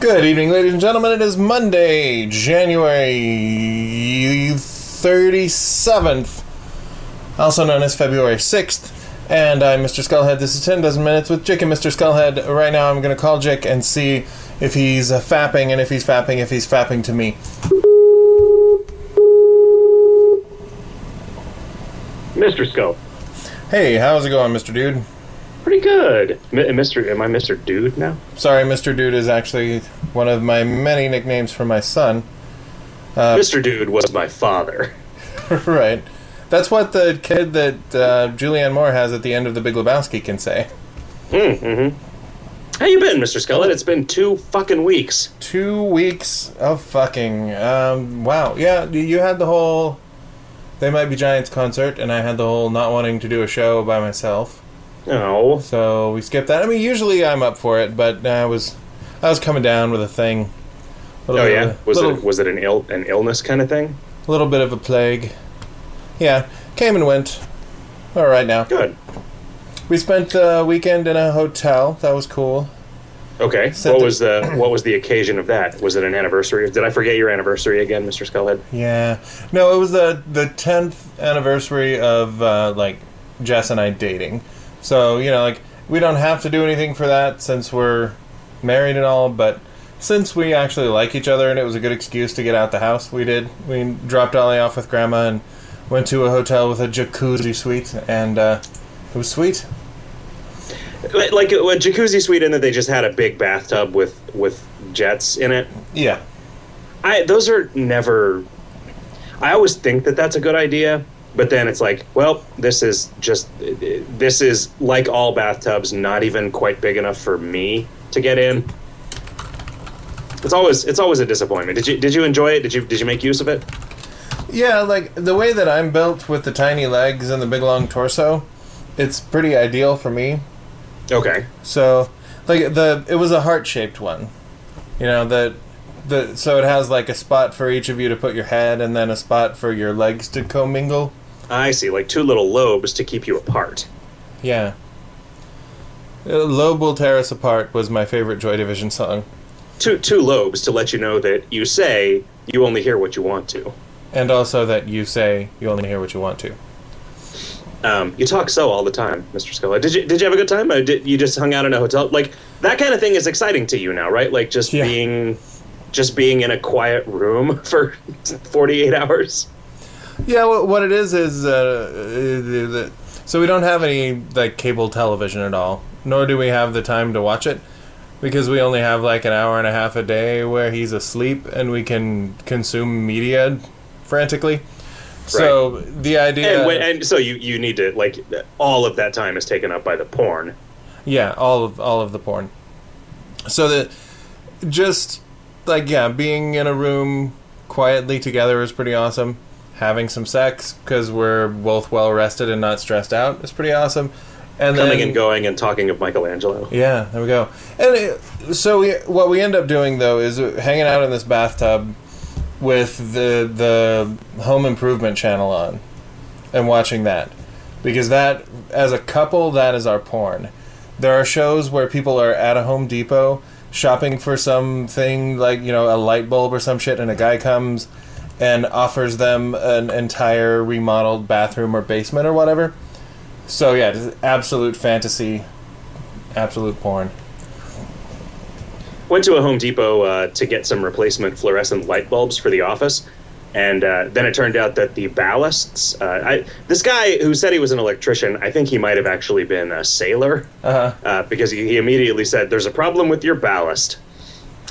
Good evening, ladies and gentlemen. It is Monday, January 37th, also known as February 6th. And I'm Mr. Skullhead. This is 10 dozen minutes with Jake and Mr. Skullhead. Right now, I'm going to call Jake and see if he's uh, fapping, and if he's fapping, if he's fapping to me. Mr. Skull. Hey, how's it going, Mr. Dude? Pretty good. M- Mr. Am I Mr. Dude now? Sorry, Mr. Dude is actually one of my many nicknames for my son. Mr. Dude was my father. right. That's what the kid that uh, Julianne Moore has at the end of The Big Lebowski can say. How you been, Mr. Skelet? It's been two fucking weeks. Two weeks of fucking. Um, wow. Yeah, you had the whole They Might Be Giants concert, and I had the whole not wanting to do a show by myself. Oh, So we skipped that. I mean, usually I'm up for it, but I was I was coming down with a thing. A oh yeah. a- Was little, it was it an ill an illness kind of thing? A little bit of a plague. Yeah, came and went. All right now. Good. We spent the weekend in a hotel. That was cool. Okay. Set what the- was the what was the occasion of that? Was it an anniversary? Did I forget your anniversary again, Mr. Skullhead? Yeah. No, it was the the tenth anniversary of uh, like Jess and I dating. So you know, like we don't have to do anything for that since we're married and all. But since we actually like each other and it was a good excuse to get out the house, we did. We dropped Ollie off with Grandma and went to a hotel with a jacuzzi suite, and uh, it was sweet. Like a jacuzzi suite in that they just had a big bathtub with with jets in it. Yeah. I those are never. I always think that that's a good idea, but then it's like, well, this is just this is like all bathtubs, not even quite big enough for me to get in. It's always it's always a disappointment. Did you did you enjoy it? Did you did you make use of it? Yeah, like the way that I'm built with the tiny legs and the big long torso, it's pretty ideal for me. Okay. So, like the it was a heart shaped one, you know the the so it has like a spot for each of you to put your head and then a spot for your legs to commingle. I see, like two little lobes to keep you apart. Yeah. Uh, Lobe will tear us apart was my favorite Joy Division song, Two two lobes to let you know that you say you only hear what you want to. and also that you say you only hear what you want to. Um, you talk so all the time, Mr. Scully. Did you did you have a good time? Or did you just hung out in a hotel? Like that kind of thing is exciting to you now, right? Like just Yeah. being just being in a quiet room for 48 hours. Yeah, what, what it is is uh, the, the, so we don't have any like cable television at all, nor do we have the time to watch it because we only have like an hour and a half a day where he's asleep and we can consume media frantically. So the idea, And, when, and so you you need to like all of that time is taken up by the porn. yeah, all of all of the porn. So that just like yeah, being in a room quietly together is pretty awesome. Having some sex because we're both well rested and not stressed out is pretty awesome. And Coming then, and going and talking of Michelangelo. Yeah, there we go. And it, so we, what we end up doing though is hanging out in this bathtub with the the home improvement channel on and watching that because that as a couple that is our porn. There are shows where people are at a Home Depot shopping for something like, you know, a light bulb or some shit and a guy comes and offers them an entire remodeled bathroom or basement or whatever. So yeah, just absolute fantasy, absolute porn. Went to a Home Depot uh, to get some replacement fluorescent light bulbs for the office, and uh, then it turned out that the ballasts. Uh, I, this guy who said he was an electrician, I think he might have actually been a sailor, Uh-huh. uh, because he, he immediately said, "There's a problem with your ballast."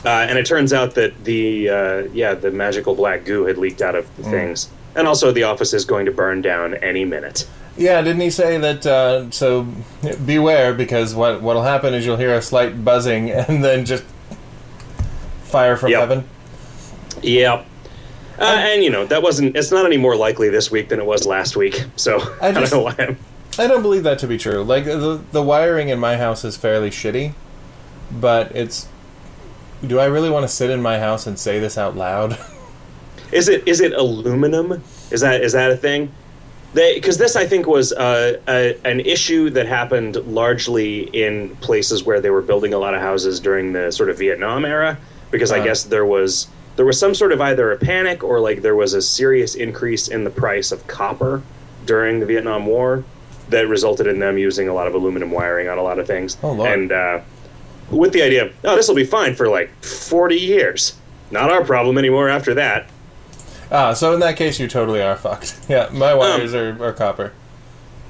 Uh, and it turns out that the uh, yeah the magical black goo had leaked out of the things, and also the office is going to burn down any minute. Yeah, didn't he say that? Uh, so beware, because what what'll happen is you'll hear a slight buzzing and then just fire from Yep. heaven. Yep. Uh, and you know that wasn't. It's not any more likely this week than it was last week. So I, just- don't know why. I'm, I don't believe that to be true. Like the the wiring in my house is fairly shitty, but it's. Do I really want to sit in my house and say this out loud? Is it is it aluminum? Is that is that a thing? Because this I think was uh, a, an issue that happened largely in places where they were building a lot of houses during the sort of Vietnam era, because I Uh. guess there was there was some sort of either a panic or like there was a serious increase in the price of copper during the Vietnam War that resulted in them using a lot of aluminum wiring on a lot of things. Oh, Lord. And uh, with the idea of, oh, this will be fine for like 40 years. Not our problem anymore after that. Ah, so in that case, you totally are fucked. Yeah, my wires are, are copper.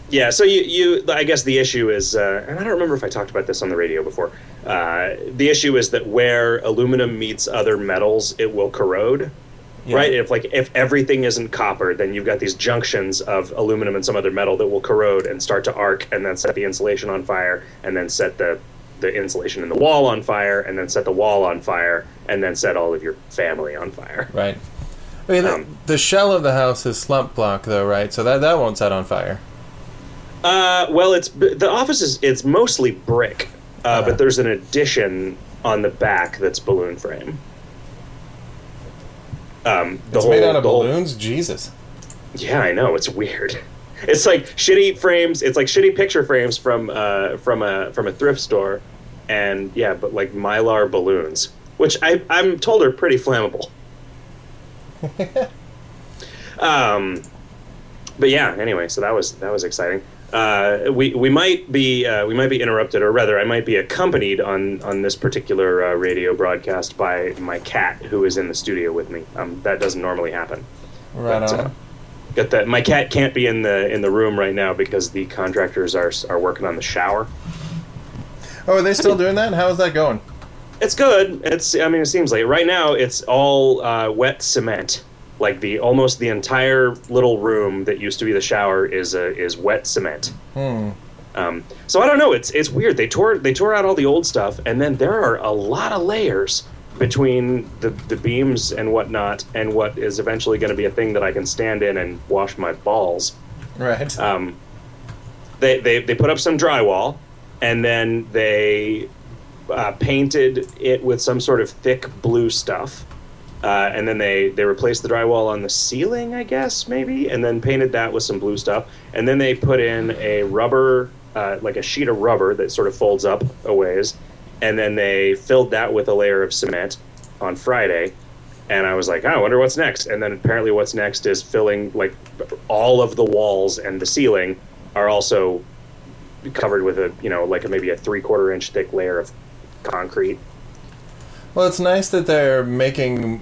Yeah, so you, you I guess the issue is, uh, and I don't remember if I talked about this on the radio before. Uh, the issue is that where aluminum meets other metals, it will corrode. Yeah. Right? If like if everything isn't copper, then you've got these junctions of aluminum and some other metal that will corrode and start to arc, and then set the insulation on fire, and then set the the insulation in the wall on fire, and then set the wall on fire, and then set all of your family on fire. Right. I mean, the, Um, the shell of the house is slump block, though, right? So that, that won't set on fire. Uh, well, it's the office is it's mostly brick, uh, Uh-huh. but there's an addition on the back that's balloon frame. Um, the It's whole, made out of the whole- balloons? Jesus. yeah, I know it's weird. It's like shitty frames. It's like shitty picture frames from uh, from a from a thrift store, and yeah, but like mylar balloons, which I I'm told are pretty flammable. um, but yeah. Anyway, so that was that was exciting. Uh, we we might be uh, we might be interrupted, or rather, I might be accompanied on on this particular uh, radio broadcast by my cat, who is in the studio with me. Um, that doesn't normally happen. Right But, on. Got that. My cat can't be in the in the room right now because the contractors are are working on the shower. oh, are they still doing that? How's that going? It's good. It's. I mean, it seems like right now it's all uh, wet cement. Like the almost the entire little room that used to be the shower is uh, is wet cement. Hmm. Um, so I don't know. It's it's weird. They tore they tore out all the old stuff, and then there are a lot of layers between the the beams and whatnot, and what is eventually going to be a thing that I can stand in and wash my balls. Right. um, they, they they put up some drywall and then they uh, painted it with some sort of thick blue stuff uh, and then they they replaced the drywall on the ceiling i guess maybe and then painted that with some blue stuff and then they put in a rubber uh, like a sheet of rubber that sort of folds up a ways and then they filled that with a layer of cement on friday and I was like, oh, I wonder what's next. And then apparently, what's next is filling like all of the walls and the ceiling are also covered with a you know like a, maybe a three quarter inch thick layer of concrete. Well, it's nice that they're making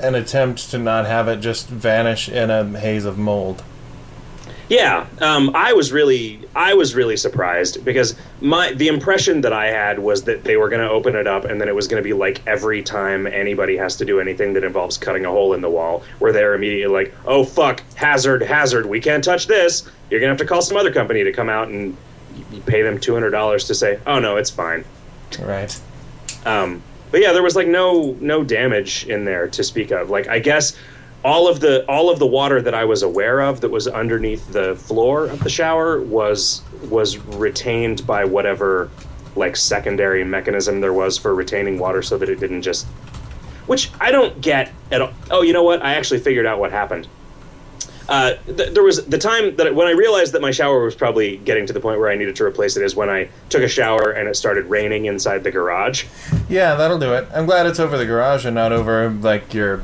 an attempt to not have it just vanish in a haze of mold. Yeah, um, I was really I was really surprised because my the impression that I had was that they were going to open it up and then it was going to be like every time anybody has to do anything that involves cutting a hole in the wall, where they're immediately like, "Oh fuck, hazard, hazard, we can't touch this." You're gonna have to call some other company to come out and you pay them two hundred dollars to say, "Oh no, it's fine." Right. Um, but yeah, there was like no no damage in there to speak of. Like I guess all of the all of the water that I was aware of that was underneath the floor of the shower was was retained by whatever like secondary mechanism there was for retaining water so that it didn't just which I don't get at all. Oh, you know what? I actually figured out what happened. Uh, th- there was the time that when I realized that my shower was probably getting to the point where I needed to replace it is when I took a shower and it started raining inside the garage. Yeah, that'll do it. I'm glad it's over the garage and not over like your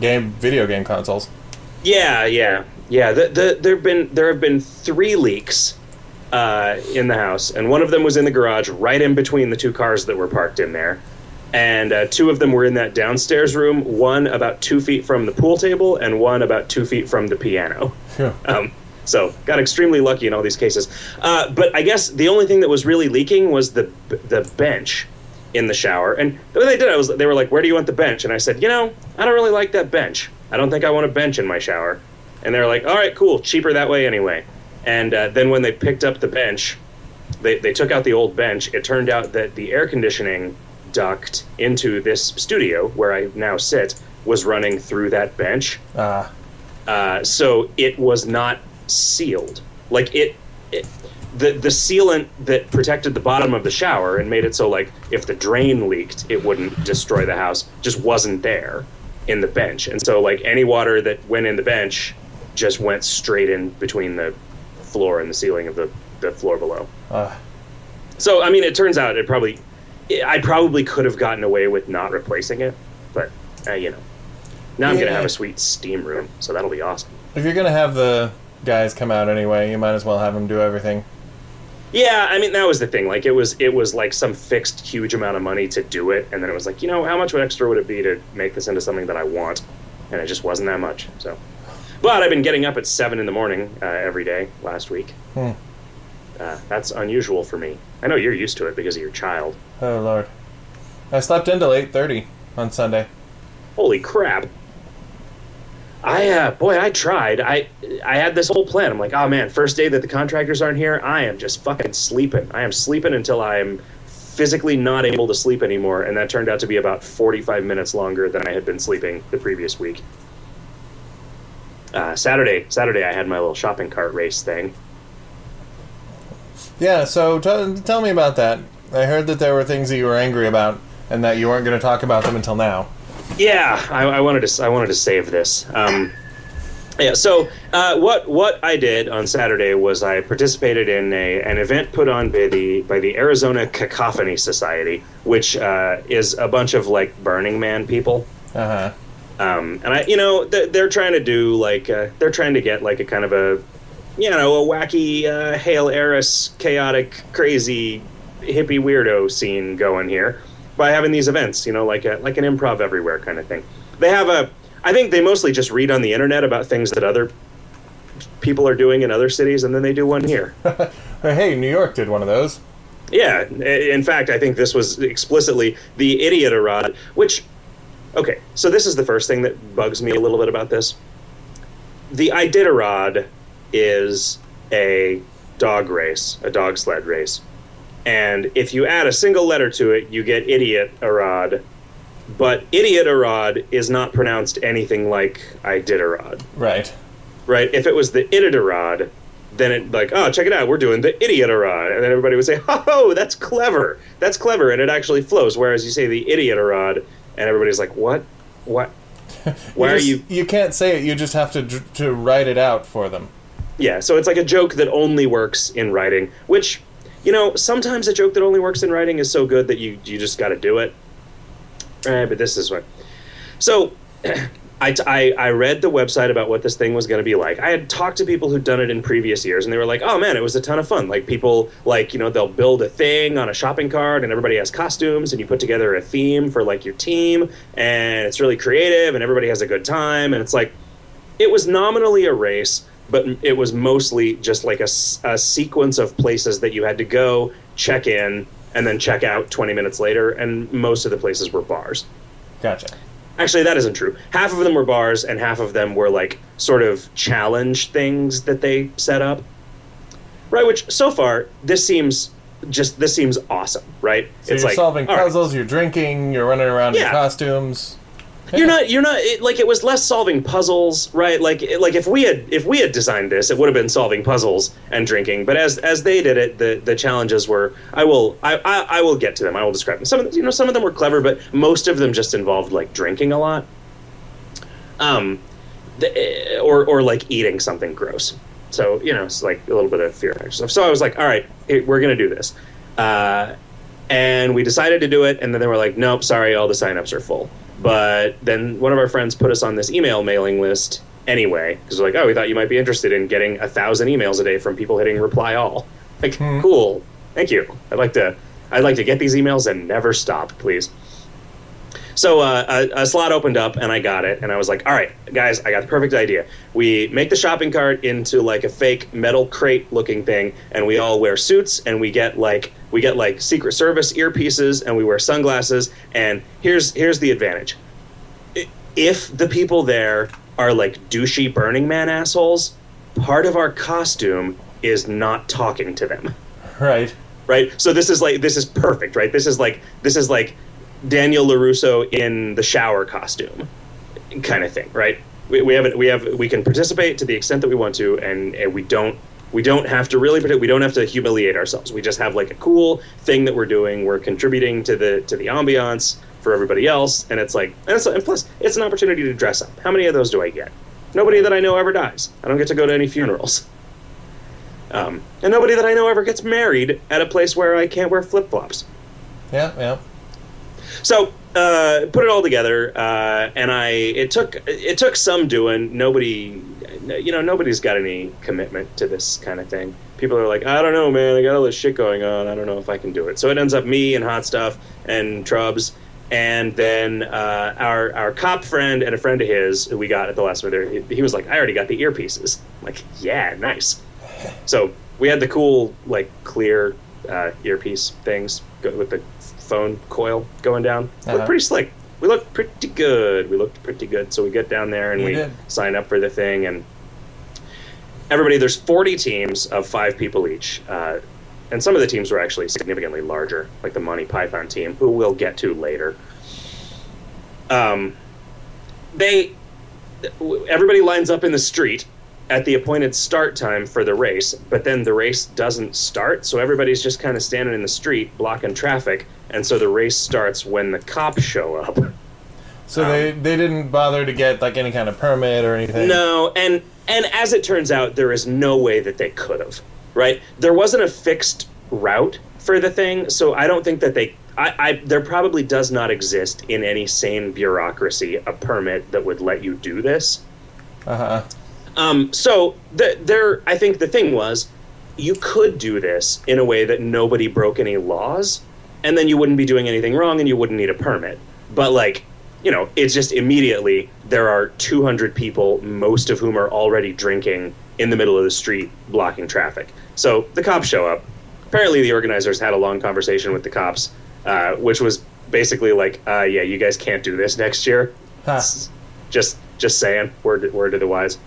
game video game consoles. Yeah, yeah, yeah. The, the, there've been there have been three leaks uh, in the house, and one of them was in the garage, right in between the two cars that were parked in there. And uh, two of them were in that downstairs room. One about two feet from the pool table, and one about two feet from the piano. Phew. Um, so got extremely lucky in all these cases. Uh, but I guess the only thing that was really leaking was the the bench in the shower. And the way they did it was they were like, "Where do you want the bench?" And I said, "You know, I don't really like that bench. I don't think I want a bench in my shower." And they're like, "All right, cool, cheaper that way anyway." And uh, then when they picked up the bench, they they took out the old bench. It turned out that the air conditioning duct into this studio where I now sit was running through that bench. Ah, Uh, so it was not sealed. Like it, it, the the sealant that protected the bottom of the shower and made it so like if the drain leaked, it wouldn't destroy the house. Just wasn't there in the bench, and so like any water that went in the bench just went straight in between the floor and the ceiling of the the floor below. ah. So I mean, it turns out it probably. I probably could have gotten away with not replacing it, but uh, you know, now I'm gonna have a sweet steam room, so that'll be awesome. If you're gonna have the guys come out anyway, you might as well have them do everything. Yeah, I mean that was the thing. Like it was it was like some fixed huge amount of money to do it, and then it was like, you know, how much extra would it be to make this into something that I want? And it just wasn't that much. So, but I've been getting up at seven in the morning uh, every day last week. Hmm. Uh, that's unusual for me. I know you're used to it because of your child. Oh lord, I slept until eight thirty on Sunday. Holy crap! I uh, boy, I tried. I I had this whole plan. I'm like, oh man, first day that the contractors aren't here, I am just fucking sleeping. I am sleeping until I am physically not able to sleep anymore, and that turned out to be about 45 minutes longer than I had been sleeping the previous week. Uh, Saturday, Saturday, I had my little shopping cart race thing. Yeah, so t- tell me about that. I heard that there were things that you were angry about, and that you weren't going to talk about them until now. Yeah, I, I wanted to. I wanted to save this. Um, yeah. So uh, what what I did on Saturday was I participated in a, an event put on by the by the Arizona Cacophony Society, which uh, is a bunch of like Burning Man people. Uh huh. Um, and I, you know, they're, they're trying to do like uh, they're trying to get like a kind of a, you know, a wacky uh, Hail Eris, chaotic, crazy, hippie weirdo scene going here by having these events. You know, like a like an improv everywhere kind of thing. They have a. I think they mostly just read on the internet about things that other people are doing in other cities, and then they do one here. hey, New York did one of those. Yeah, in fact, I think this was explicitly the Idiotarod, which, okay, so this is the first thing that bugs me a little bit about this. The Iditarod is a dog race, a dog sled race. And if you add a single letter to it, you get idiot Arad. But idiot Arad is not pronounced anything like Iditarod Right. right? If it was the Iditarod, then it like, oh, check it out, we're doing the Idiotarod, and then everybody would say, oh, that's clever, that's clever, and it actually flows. Whereas you say the Idiotarod, and everybody's like, what, what? Why are just- you? You can't say it. You just have to to write it out for them. Yeah, so it's like a joke that only works in writing, which, you know, sometimes a joke that only works in writing is so good that you you just got to do it. Right, but this is what. So, I, I, I read the website about what this thing was going to be like. I had talked to people who'd done it in previous years, and they were like, "Oh man, it was a ton of fun." Like people, like you know, they'll build a thing on a shopping cart, and everybody has costumes, and you put together a theme for like your team, and it's really creative, and everybody has a good time, and it's like, it was nominally a race, but it was mostly just like a sequence of places that you had to go, check in, and then check out 20 minutes later, and most of the places were bars. Gotcha. Actually, that isn't true. Half of them were bars, and half of them were like sort of challenge things that they set up. Right, which so far, this seems just this seems awesome, right? So you're solving all right, puzzles. You're drinking. You're running around in costumes. You're not. You're not. It, like it was less solving puzzles, right? Like it- like if we had if we had designed this, it would have been solving puzzles and drinking. But as as they did it, the the challenges were. I will. I I, I will get to them. I will describe them. Some of the- you know some of them were clever, but most of them just involved like drinking a lot. Um, the, or or like eating something gross. So you know it's like a little bit of fear stuff. So I was like, all right, we're gonna do this. Uh, and we decided to do it and then they were like nope sorry all the signups are full but then one of our friends put us on this email mailing list anyway because like oh we thought you might be interested in getting a thousand emails a day from people hitting reply all. Like hmm. cool. Thank you. I'd like to i'd like to get these emails and never stop please so uh, a, a slot opened up and I got it, and I was like, "All right, guys, I got the perfect idea. We make the shopping cart into like a fake metal crate looking thing, and we all wear suits, and we get like we get like Secret Service earpieces, and we wear sunglasses. And here's here's the advantage: if the people there are like douchey Burning Man assholes, part of our costume is not talking to them." Right. right? So this is like this is perfect, right? This is like this is like Daniel Larusso in the shower costume, kind of thing, right? We, we have we have we can participate to the extent that we want to, and, and we don't we don't have to really we don't have to humiliate ourselves. We just have like a cool thing that we're doing. We're contributing to the to the ambiance for everybody else, and it's like and, it's, and plus it's an opportunity to dress up. How many of those do I get? Nobody that I know ever dies. I don't get to go to any funerals. Um, and nobody that I know ever gets married at a place where I can't wear flip flops. Yeah, yeah. So uh, put it all together, uh, and I it took it took some doing. Nobody, you know, nobody's got any commitment to this kind of thing. People are like, I don't know, man. I got all this shit going on. I don't know if I can do it. So it ends up me and Hot Stuff and Trubs, and then uh, our our cop friend and a friend of his who we got at the last minute. He was like, I already got the earpieces. I'm like, yeah, nice. So we had the cool like clear uh, earpiece things with the phone coil going down. Uh-huh. Looked pretty slick. We looked pretty good. We looked pretty good. So we get down there and You we did. sign up for the thing and everybody. There's 40 teams of five people each. Uh, and some of the teams were actually significantly larger, like the Monty Python team, who we'll get to later. Um, they everybody lines up in the street at the appointed start time for the race, but then the race doesn't start, so everybody's just kind of standing in the street blocking traffic, and so the race starts when the cops show up. So they they didn't bother to get like any kind of permit or anything. No, and and as it turns out, there is no way that they could have. Right? There wasn't a fixed route for the thing, so I don't think that they. I, I there probably does not exist in any sane bureaucracy a permit that would let you do this. Uh huh. Um, so the, there, I think the thing was, you could do this in a way that nobody broke any laws, and then you wouldn't be doing anything wrong, and you wouldn't need a permit. But like, you know, it's just immediately there are 200 people, most of whom are already drinking in the middle of the street, blocking traffic. So the cops show up. Apparently, the organizers had a long conversation with the cops, uh, which was basically like, uh, "Yeah, you guys can't do this next year." Huh. just just saying word word to the wise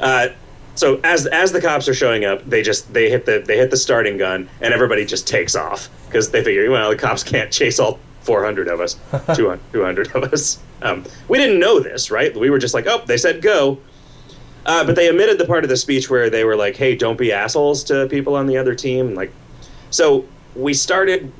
uh, so as as the cops are showing up they just they hit the they hit the starting gun and everybody just takes off because they figure well the cops can't chase all 400 of us 200, 200 of us. Um, we didn't know this right? We were just like oh they said go. Uh, but they omitted the part of the speech where they were like hey don't be assholes to people on the other team like so we started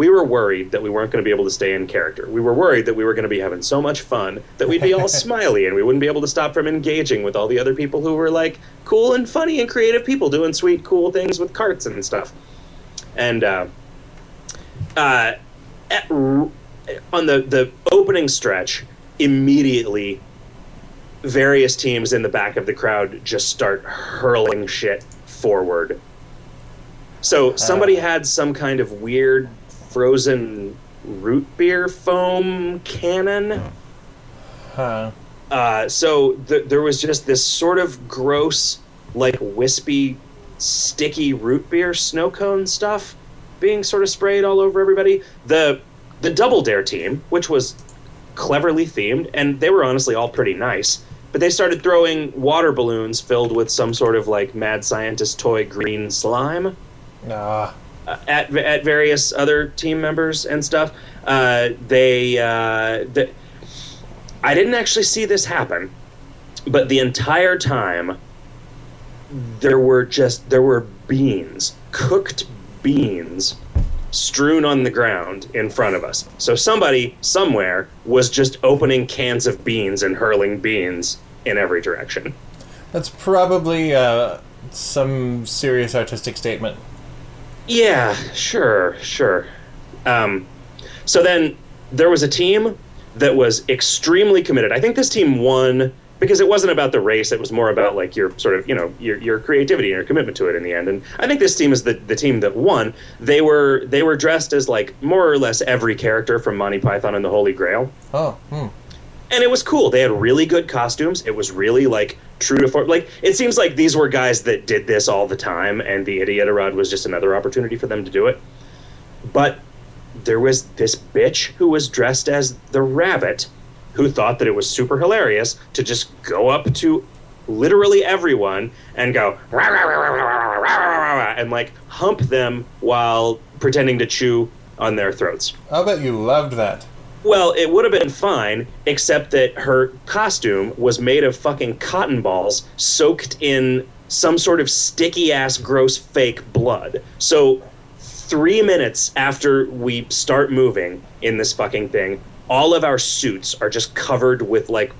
we were worried that we weren't going to be able to stay in character. We were worried that we were going to be having so much fun that we'd be all smiley and we wouldn't be able to stop from engaging with all the other people who were like cool and funny and creative people doing sweet, cool things with carts and stuff. And uh, uh, at, on the the opening stretch, immediately various teams in the back of the crowd just start hurling shit forward. So somebody had some kind of weird frozen root beer foam cannon. Huh. Uh, so th- there was just this sort of gross, like wispy, sticky root beer snow cone stuff being sort of sprayed all over everybody. The the Double Dare team, which was cleverly themed, and they were honestly all pretty nice. But they started throwing water balloons filled with some sort of like mad scientist toy green slime Nah. Uh, at at various other team members and stuff. Uh, they, uh, the, I didn't actually see this happen, but the entire time there were just there were beans, cooked beans, strewn on the ground in front of us. So somebody somewhere was just opening cans of beans and hurling beans in every direction. That's probably uh, some serious artistic statement. Yeah, sure, sure. Um, so then there was a team that was extremely committed. I think this team won because it wasn't about the race; it was more about like your sort of you know your your creativity and your commitment to it in the end. And I think this team is the the team that won. They were they were dressed as like more or less every character from Monty Python and the Holy Grail Oh, hmm and it was cool. They had really good costumes. It was really like true to form. Like it seems like these were guys that did this all the time, and the Idiot Rod was just another opportunity for them to do it. But there was this bitch who was dressed as the rabbit, who thought that it was super hilarious to just go up to literally everyone and go rah, rah, rah, and like hump them while pretending to chew on their throats. I bet you loved that. Well, it would have been fine, except that her costume was made of fucking cotton balls soaked in some sort of sticky ass, gross fake blood. So, three minutes after we start moving in this fucking thing, all of our suits are just covered with like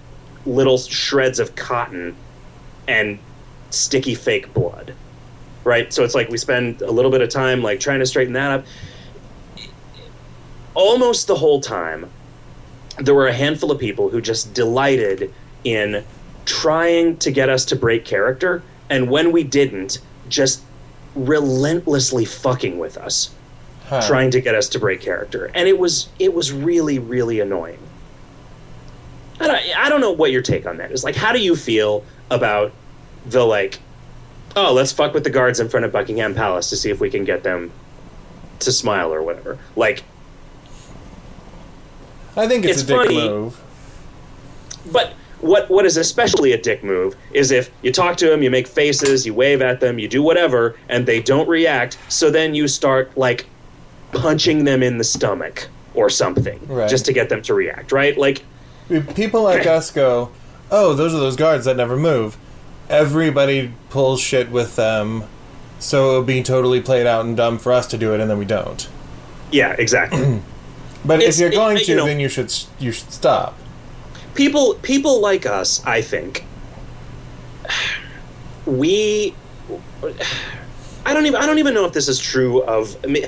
little shreds of cotton and sticky fake blood. Right? So, it's like we spend a little bit of time like trying to straighten that up almost the whole time, there were a handful of people who just delighted in trying to get us to break character, and when we didn't, just relentlessly fucking with us, Huh. trying to get us to break character, and it was it was really really annoying. I don't, I don't know what your take on that is. Like, how do you feel about the like, oh, let's fuck with the guards in front of Buckingham Palace to see if we can get them to smile or whatever. Like, I think it's, it's a dick funny. move. But what what is especially a dick move is if you talk to them, you make faces, you wave at them, you do whatever, and they don't react. So then you start like punching them in the stomach or something Right. just to get them to react, right? Like, People like us go, oh, those are those guards that never move. Everybody pulls shit with them, so it would be totally played out and dumb for us to do it, and then we don't. yeah, exactly. But It's- if you're it- going you to, know- then you should you should stop. people people like us, I think, we. I don't even I don't even know if this is true of I mean,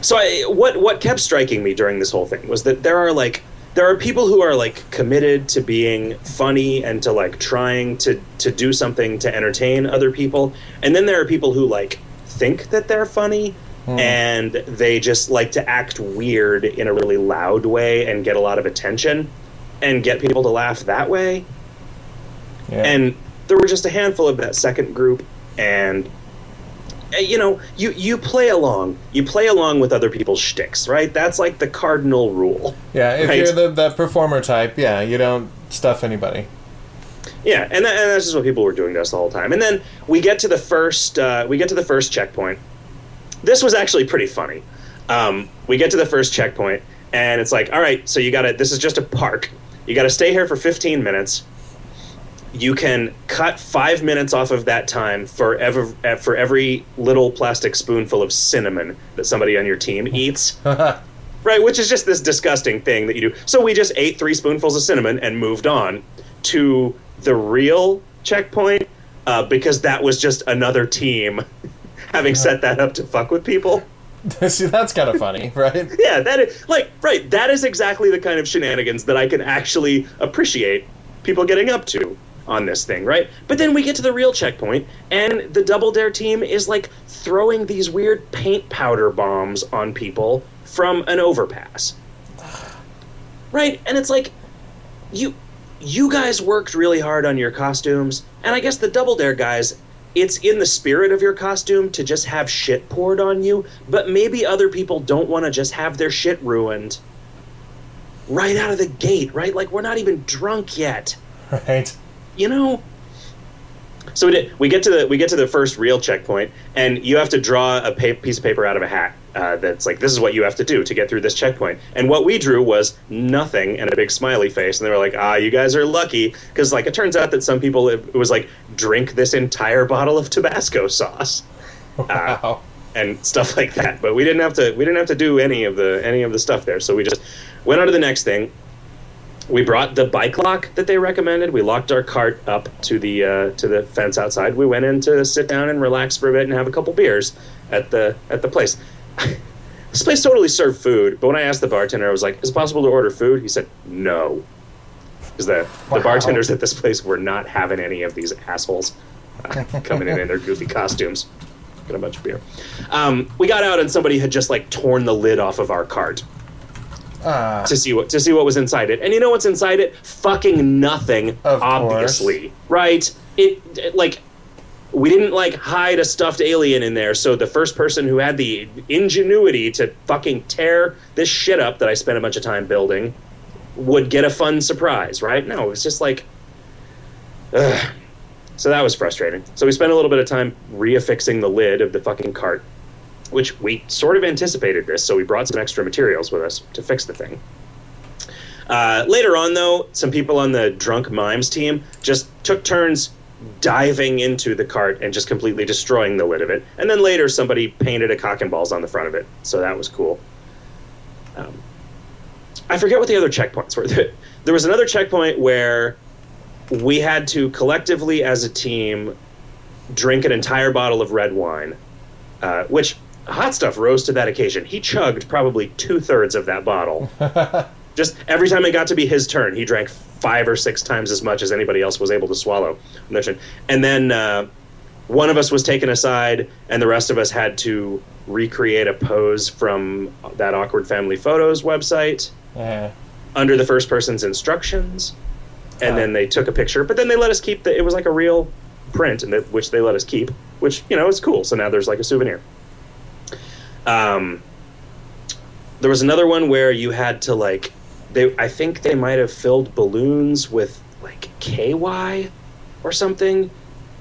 so I, what what kept striking me during this whole thing was that there are like there are people who are like committed to being funny and to like trying to to do something to entertain other people and then there are people who like think that they're funny and they just like to act weird in a really loud way and get a lot of attention and get people to laugh that way Yeah. and there were just a handful of that second group and uh, you know you you play along you play along with other people's shticks right that's like the cardinal rule yeah, if right. you're the, the performer type, yeah, you don't stuff anybody. yeah and, that, and that's just what people were doing to us the whole time and then we get to the first uh, we get to the first checkpoint this was actually pretty funny. Um, we get to the first checkpoint and it's like all right so you gotta this is just a park. You gotta stay here for 15 minutes. You can cut five minutes off of that time for ever for every little plastic spoonful of cinnamon that somebody on your team eats. Right which is just this disgusting thing that you do. So we just ate three spoonfuls of cinnamon and moved on to the real checkpoint uh, because that was just another team having set that up to fuck with people. See, that's kind of funny, right? yeah that is like right that is exactly the kind of shenanigans that i can actually appreciate people getting up to on this thing right? But then we get to the real checkpoint and the double dare team is like throwing these weird paint powder bombs on people from an overpass. Right? And it's like you you guys worked really hard on your costumes and i guess the double dare guys it's in the spirit of your costume to just have shit poured on you but maybe other people don't want to just have their shit ruined right out of the gate right? Like we're not even drunk yet. Right. you know? So we did we get to the we get to the first real checkpoint and you have to draw a pa- piece of paper out of a hat uh, that's like this is what you have to do to get through this checkpoint and what we drew was nothing and a big smiley face and they were like ah you guys are lucky because like it turns out that some people it, it was like drink this entire bottle of tabasco sauce Wow. and stuff like that. But we didn't have to we didn't have to do any of the any of the stuff there. So we just went on to the next thing. We brought the bike lock that they recommended. We locked our cart up to the uh, to the fence outside. We went in to sit down and relax for a bit and have a couple beers at the at the place. This place totally served food, but when I asked the bartender, I was like, "Is it possible to order food?" He said, "No." Because the, Wow. the bartenders at this place were not having any of these assholes uh, coming in in their goofy costumes. Get a bunch of beer. Um, we got out and somebody had just like torn the lid off of our cart Ah, to see what to see what was inside it. And you know what's inside it? Fucking nothing. Of course. obviously, right? It, it like we didn't like hide a stuffed alien in there. So the first person who had the ingenuity to fucking tear this shit up that I spent a bunch of time building would get a fun surprise, right? No, it was just like. Ugh. So that was frustrating. So we spent a little bit of time reaffixing the lid of the fucking cart, which we sort of anticipated this, so we brought some extra materials with us to fix the thing. Uh, later on, though, some people on the drunk mimes team just took turns diving into the cart and just completely destroying the lid of it. And then later, somebody painted a cock and balls on the front of it, so that was cool. Um, I forget what the other checkpoints were. There was another checkpoint where we had to collectively, as a team, drink an entire bottle of red wine, uh, which hot stuff rose to that occasion. He chugged probably two thirds of that bottle. Just every time it got to be his turn, he drank five or six times as much as anybody else was able to swallow. And then uh, one of us was taken aside, and the rest of us had to recreate a pose from that awkward family photos website Uh, under the first person's instructions, and Ah. then they took a picture. But then they let us keep the. It was like a real print, and which they let us keep, which you know is cool. So now there's like a souvenir. Um, there was another one where you had to like, they. I think they might have filled balloons with like KY or something.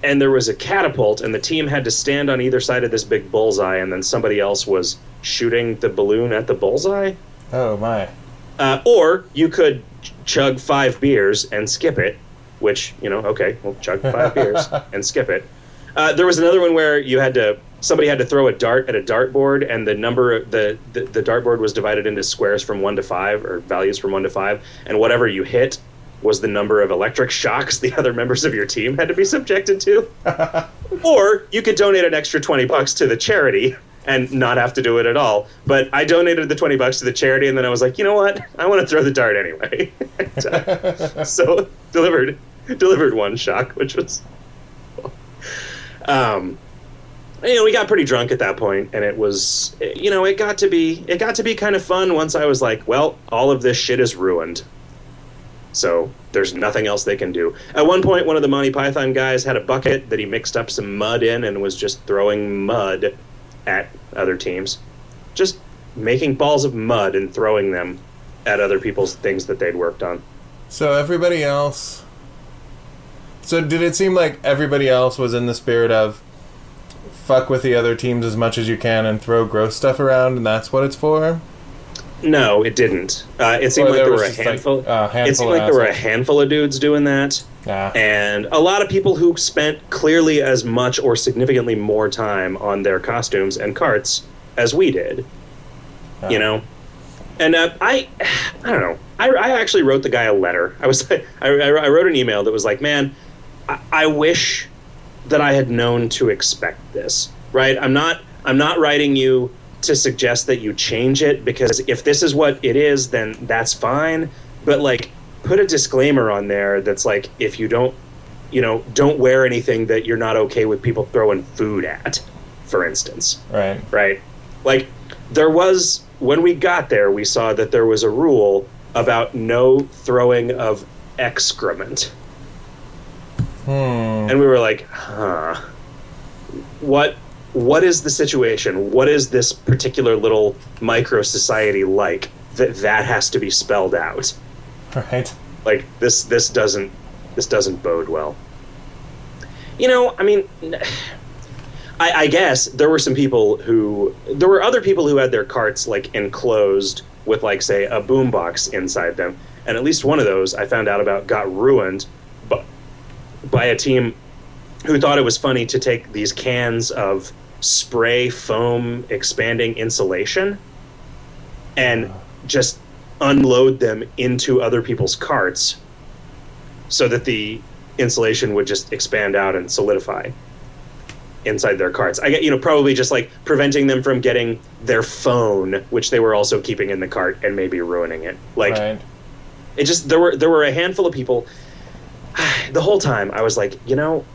And there was a catapult, and the team had to stand on either side of this big bullseye, and then somebody else was shooting the balloon at the bullseye. oh my. Uh, or you could chug five beers and skip it, which, you know, okay, we'll chug five beers and skip it. Uh, there was another one where you had to, somebody had to throw a dart at a dartboard, and the number, the, the, the dartboard was divided into squares from one to five, or values from one to five, and whatever you hit was the number of electric shocks the other members of your team had to be subjected to. or you could donate an extra 20 bucks to the charity and not have to do it at all. But I donated the 20 bucks to the charity and then I was like, you know what? I want to throw the dart anyway. And, uh, so delivered delivered one shock, which was um you know, we got pretty drunk at that point and it was you know, it got to be it got to be kind of fun once I was like, well, all of this shit is ruined. So there's nothing else they can do. At one point, one of the Monty Python guys had a bucket that he mixed up some mud in and was just throwing mud at other teams. Just making balls of mud and throwing them at other people's things that they'd worked on. So everybody else. So did it seem like everybody else was in the spirit of fuck with the other teams as much as you can and throw gross stuff around, and that's what it's for? No, it didn't. Uh, it seemed Or like there there were a just, like, handful. handful it seemed of like there were a handful of dudes doing that. Ah. and a lot of people who spent clearly as much or significantly more time on their costumes and carts as we did you know and uh, i i don't know I, I actually wrote the guy a letter i was I, I I wrote an email that was like man I, I wish that i had known to expect this right i'm not i'm not writing you to suggest that you change it because if this is what it is then that's fine but like put a disclaimer on there that's like if you don't you know don't wear anything that you're not okay with people throwing food at for instance Right. right? Like there was when we got there, we saw that there was a rule about no throwing of excrement, Hmm. and we were like, huh, what? What is the situation? What is this particular little micro society like that that has to be spelled out? Right. like this this doesn't this doesn't bode well you know i mean I, I guess there were some people who there were other people who had their carts like enclosed with like say a boombox inside them and at least one of those i found out about got ruined by a team who thought it was funny to take these cans of spray foam expanding insulation and just unload them into other people's carts so that the insulation would just expand out and solidify inside their carts. I get, you know, probably just like preventing them from getting their phone, which they were also keeping in the cart and maybe ruining it. Like right. it just there were there were a handful of people the whole time I was like, you know,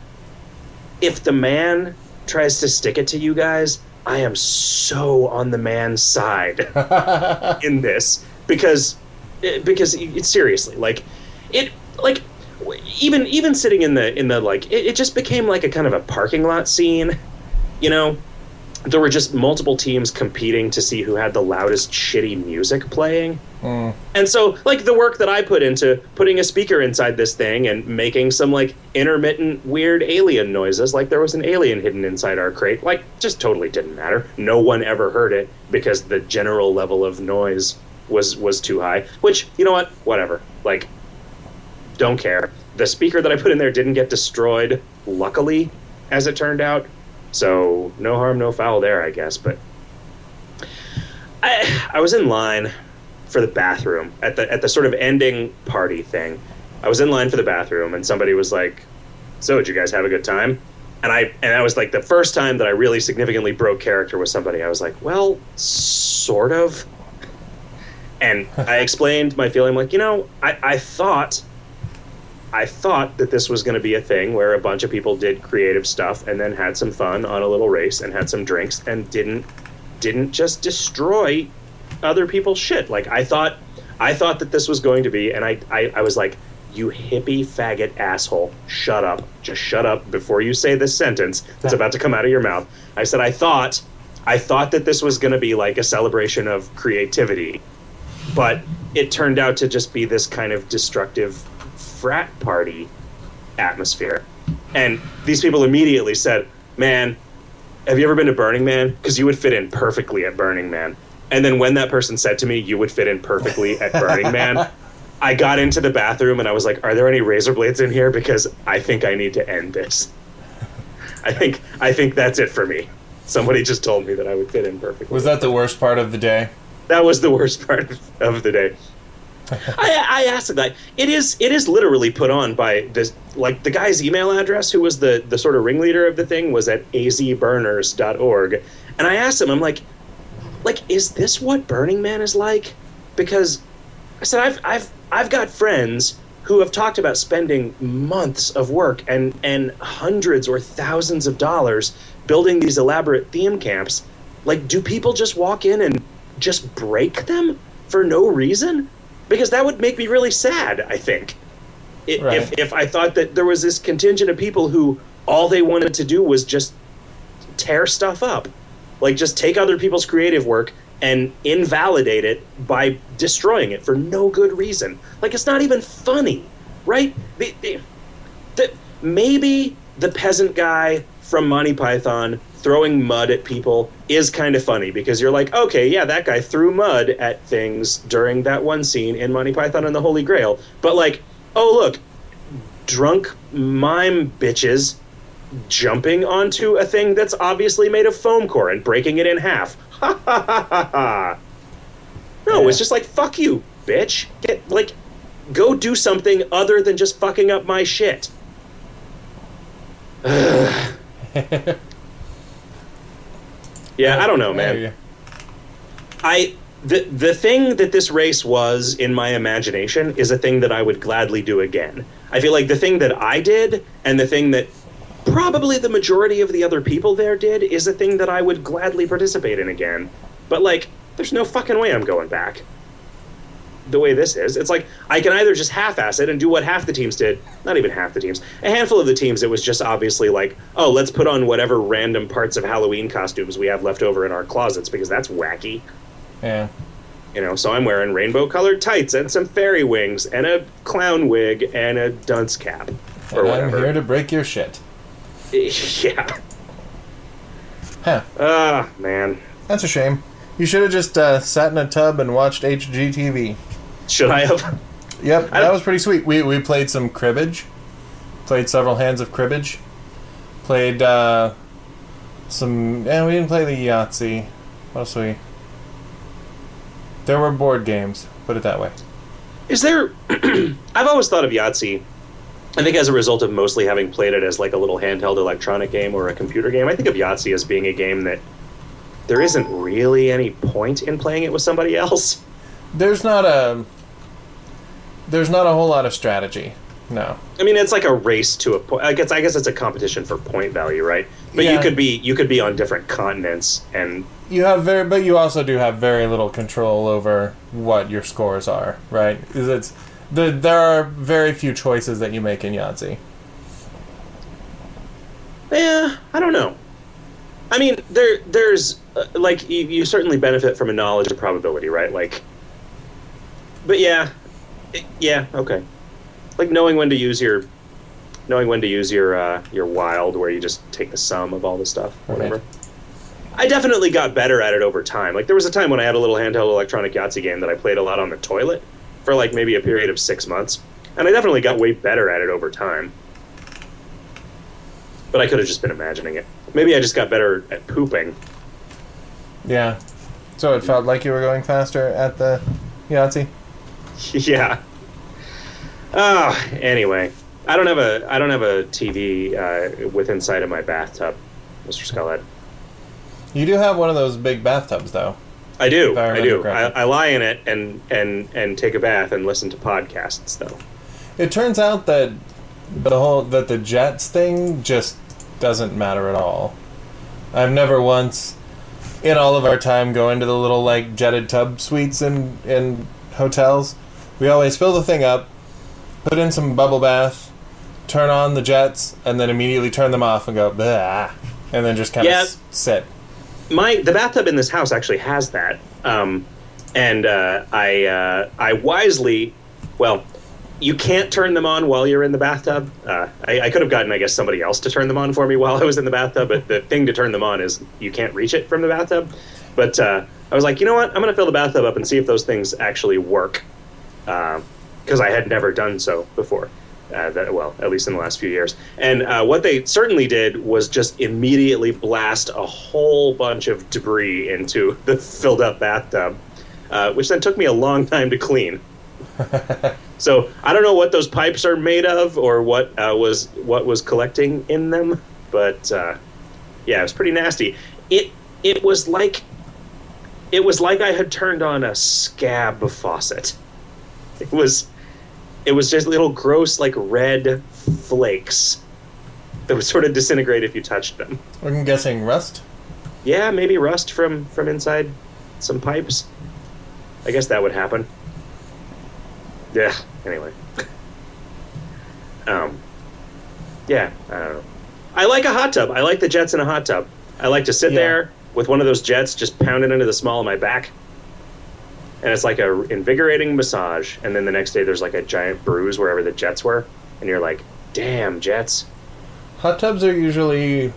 if the man tries to stick it to you guys, I am so on the man's side in this because eh, because it, seriously like it like even even sitting in the in the like it, it just became like a kind of a parking lot scene you know? There were just multiple teams competing to see who had the loudest shitty music playing And so, like the work that I put into putting a speaker inside this thing and making some like intermittent weird alien noises, like there was an alien hidden inside our crate, like just totally didn't matter. No one ever heard it because the general level of noise was was too high. Which you know what? Whatever. Like, don't care. The speaker that I put in there didn't get destroyed, luckily, as it turned out. So no harm, no foul there, I guess. But I I was in line for the bathroom at the at the sort of ending party thing. I was in line for the bathroom and somebody was like, "So, did you guys have a good time?" and I and that was like the first time that I really significantly broke character with somebody. I was like, well, sort of. And I explained my feeling, like, you know, I, I thought I thought that this was going to be a thing where a bunch of people did creative stuff and then had some fun on a little race and had some drinks and didn't didn't just destroy other people's shit. Like I thought I thought that this was going to be and I I, I was like you hippie faggot asshole, shut up. Just shut up before you say this sentence that's about to come out of your mouth. I said, I thought, I thought that this was going to be like a celebration of creativity, but it turned out to just be this kind of destructive frat party atmosphere. And these people immediately said, Man, have you ever been to Burning Man? Because you would fit in perfectly at Burning Man. And then when that person said to me, You would fit in perfectly at Burning Man, I got into the bathroom and I was like, "Are there any razor blades in here? Because I think I need to end this. I think I think that's it for me." Somebody just told me that I would fit in perfectly. Was that the worst part of the day? That was the worst part of the day. I, I asked the guy. It is it is literally put on by this like the guy's email address, who was the the sort of ringleader of the thing, was at azburners.org, and I asked him, I'm like, like, is this what Burning Man is like? Because I said I've I've I've got friends who have talked about spending months of work and and hundreds or thousands of dollars building these elaborate theme camps. Like, do people just walk in and just break them for no reason? Because that would make me really sad. I think it, Right. if if I thought that there was this contingent of people who all they wanted to do was just tear stuff up, like just take other people's creative work and invalidate it by destroying it for no good reason. Like it's not even funny, right? The, the, the, maybe the peasant guy from Monty Python throwing mud at people is kind of funny because you're like, okay, yeah, that guy threw mud at things during that one scene in Monty Python and the Holy Grail. But like, oh look, drunk mime bitches jumping onto a thing that's obviously made of foam core and breaking it in half. Ha ha ha ha ha. No, Yeah. it's just like fuck you, bitch. Get like go do something other than just fucking up my shit. yeah, I don't know, man. I the the thing that this race was in my imagination is a thing that I would gladly do again. I feel like the thing that I did and the thing that probably the majority of the other people there did is a thing that I would gladly participate in again. But like there's no fucking way I'm going back. The way this is, it's like I can either just half-ass it and do what half the teams did. Not even half the teams. A handful of the teams, it was just obviously like, oh, let's put on whatever random parts of Halloween costumes we have left over in our closets because that's wacky. Yeah. You know, so I'm wearing rainbow colored tights and some fairy wings and a clown wig and a dunce cap or And I'm whatever. here to break your shit. yeah. Huh. Ah, man. That's a shame. You should have just uh, sat in a tub and watched HGTV. Should I have? Yep, I that was pretty sweet. We we played some cribbage, played several hands of cribbage, played uh, some. Yeah, we didn't play the Yahtzee. What else we? There were board games. Put it that way. Is there? I've always thought of Yahtzee. I think as a result of mostly having played it as like a little handheld electronic game or a computer game, I think of Yahtzee as being a game that there isn't really any point in playing it with somebody else. There's not a. There's not a whole lot of strategy. No. I mean, it's like a race to a point. I guess I guess it's a competition for point value, right? But you could be you could be on different continents, and You have very, but you also do have very little control over what your scores are, right? 'Cause it's the there are very few choices that you make in Yahtzee. yeah, I don't know. I mean, there there's uh, like you, you certainly benefit from a knowledge of probability, right? Like, but yeah, it- yeah, okay. Like knowing when to use your knowing when to use your uh, your wild, where you just take the sum of all the stuff, whatever. I definitely got better at it over time. Like there was a time when I had a little handheld electronic Yahtzee game that I played a lot on the toilet for like maybe a period of six months, and I definitely got way better at it over time. But I could have just been imagining it. Maybe I just got better at pooping. Yeah. So it felt like you were going faster at the Yahtzee. yeah. Ah, anyway. I don't have a I don't have a TV uh, with inside of my bathtub, Mr. Skullhead. You do have one of those big bathtubs, though. I do. I do. I. I lie in it and and and take a bath and listen to podcasts though. It turns out that the whole that the jets thing just doesn't matter at all. I've never once, in all of our time, going to the little like jetted tub suites in in hotels. We always fill the thing up, put in some bubble bath, turn on the jets, and then immediately turn them off and go blah, and then just kind of Yeah. s- sit. My the bathtub in this house actually has that um, and uh, i uh, i wisely well you can't turn them on while you're in the bathtub. Uh, I, I could have gotten i guess somebody else to turn them on for me while i was in the bathtub but the thing to turn them on is you can't reach it from the bathtub. But uh, i was like you know what? I'm going to fill the bathtub up and see if those things actually work because i had never done so before uh, that, well, at least in the last few years. And uh, what they certainly did was just immediately blast a whole bunch of debris into the filled up bathtub, uh, which then took me a long time to clean. so I don't know what those pipes are made of or what uh, was what was collecting in them, but uh, yeah, it was pretty nasty. It it was like it was like I had turned on a scab faucet. It was it was just little gross like red flakes that would sort of disintegrate if you touched them. I'm guessing rust. Yeah, maybe rust from from inside some pipes. I guess that would happen. Yeah. Anyway. um. Yeah. I don't know. I like a hot tub. I like the jets in a hot tub. I like to sit Yeah. there with one of those jets just pounding into the small of my back. And it's like a invigorating massage. And then the next day there's like a giant bruise wherever the jets were, and you're like, "Damn, jets." Hot tubs are usually.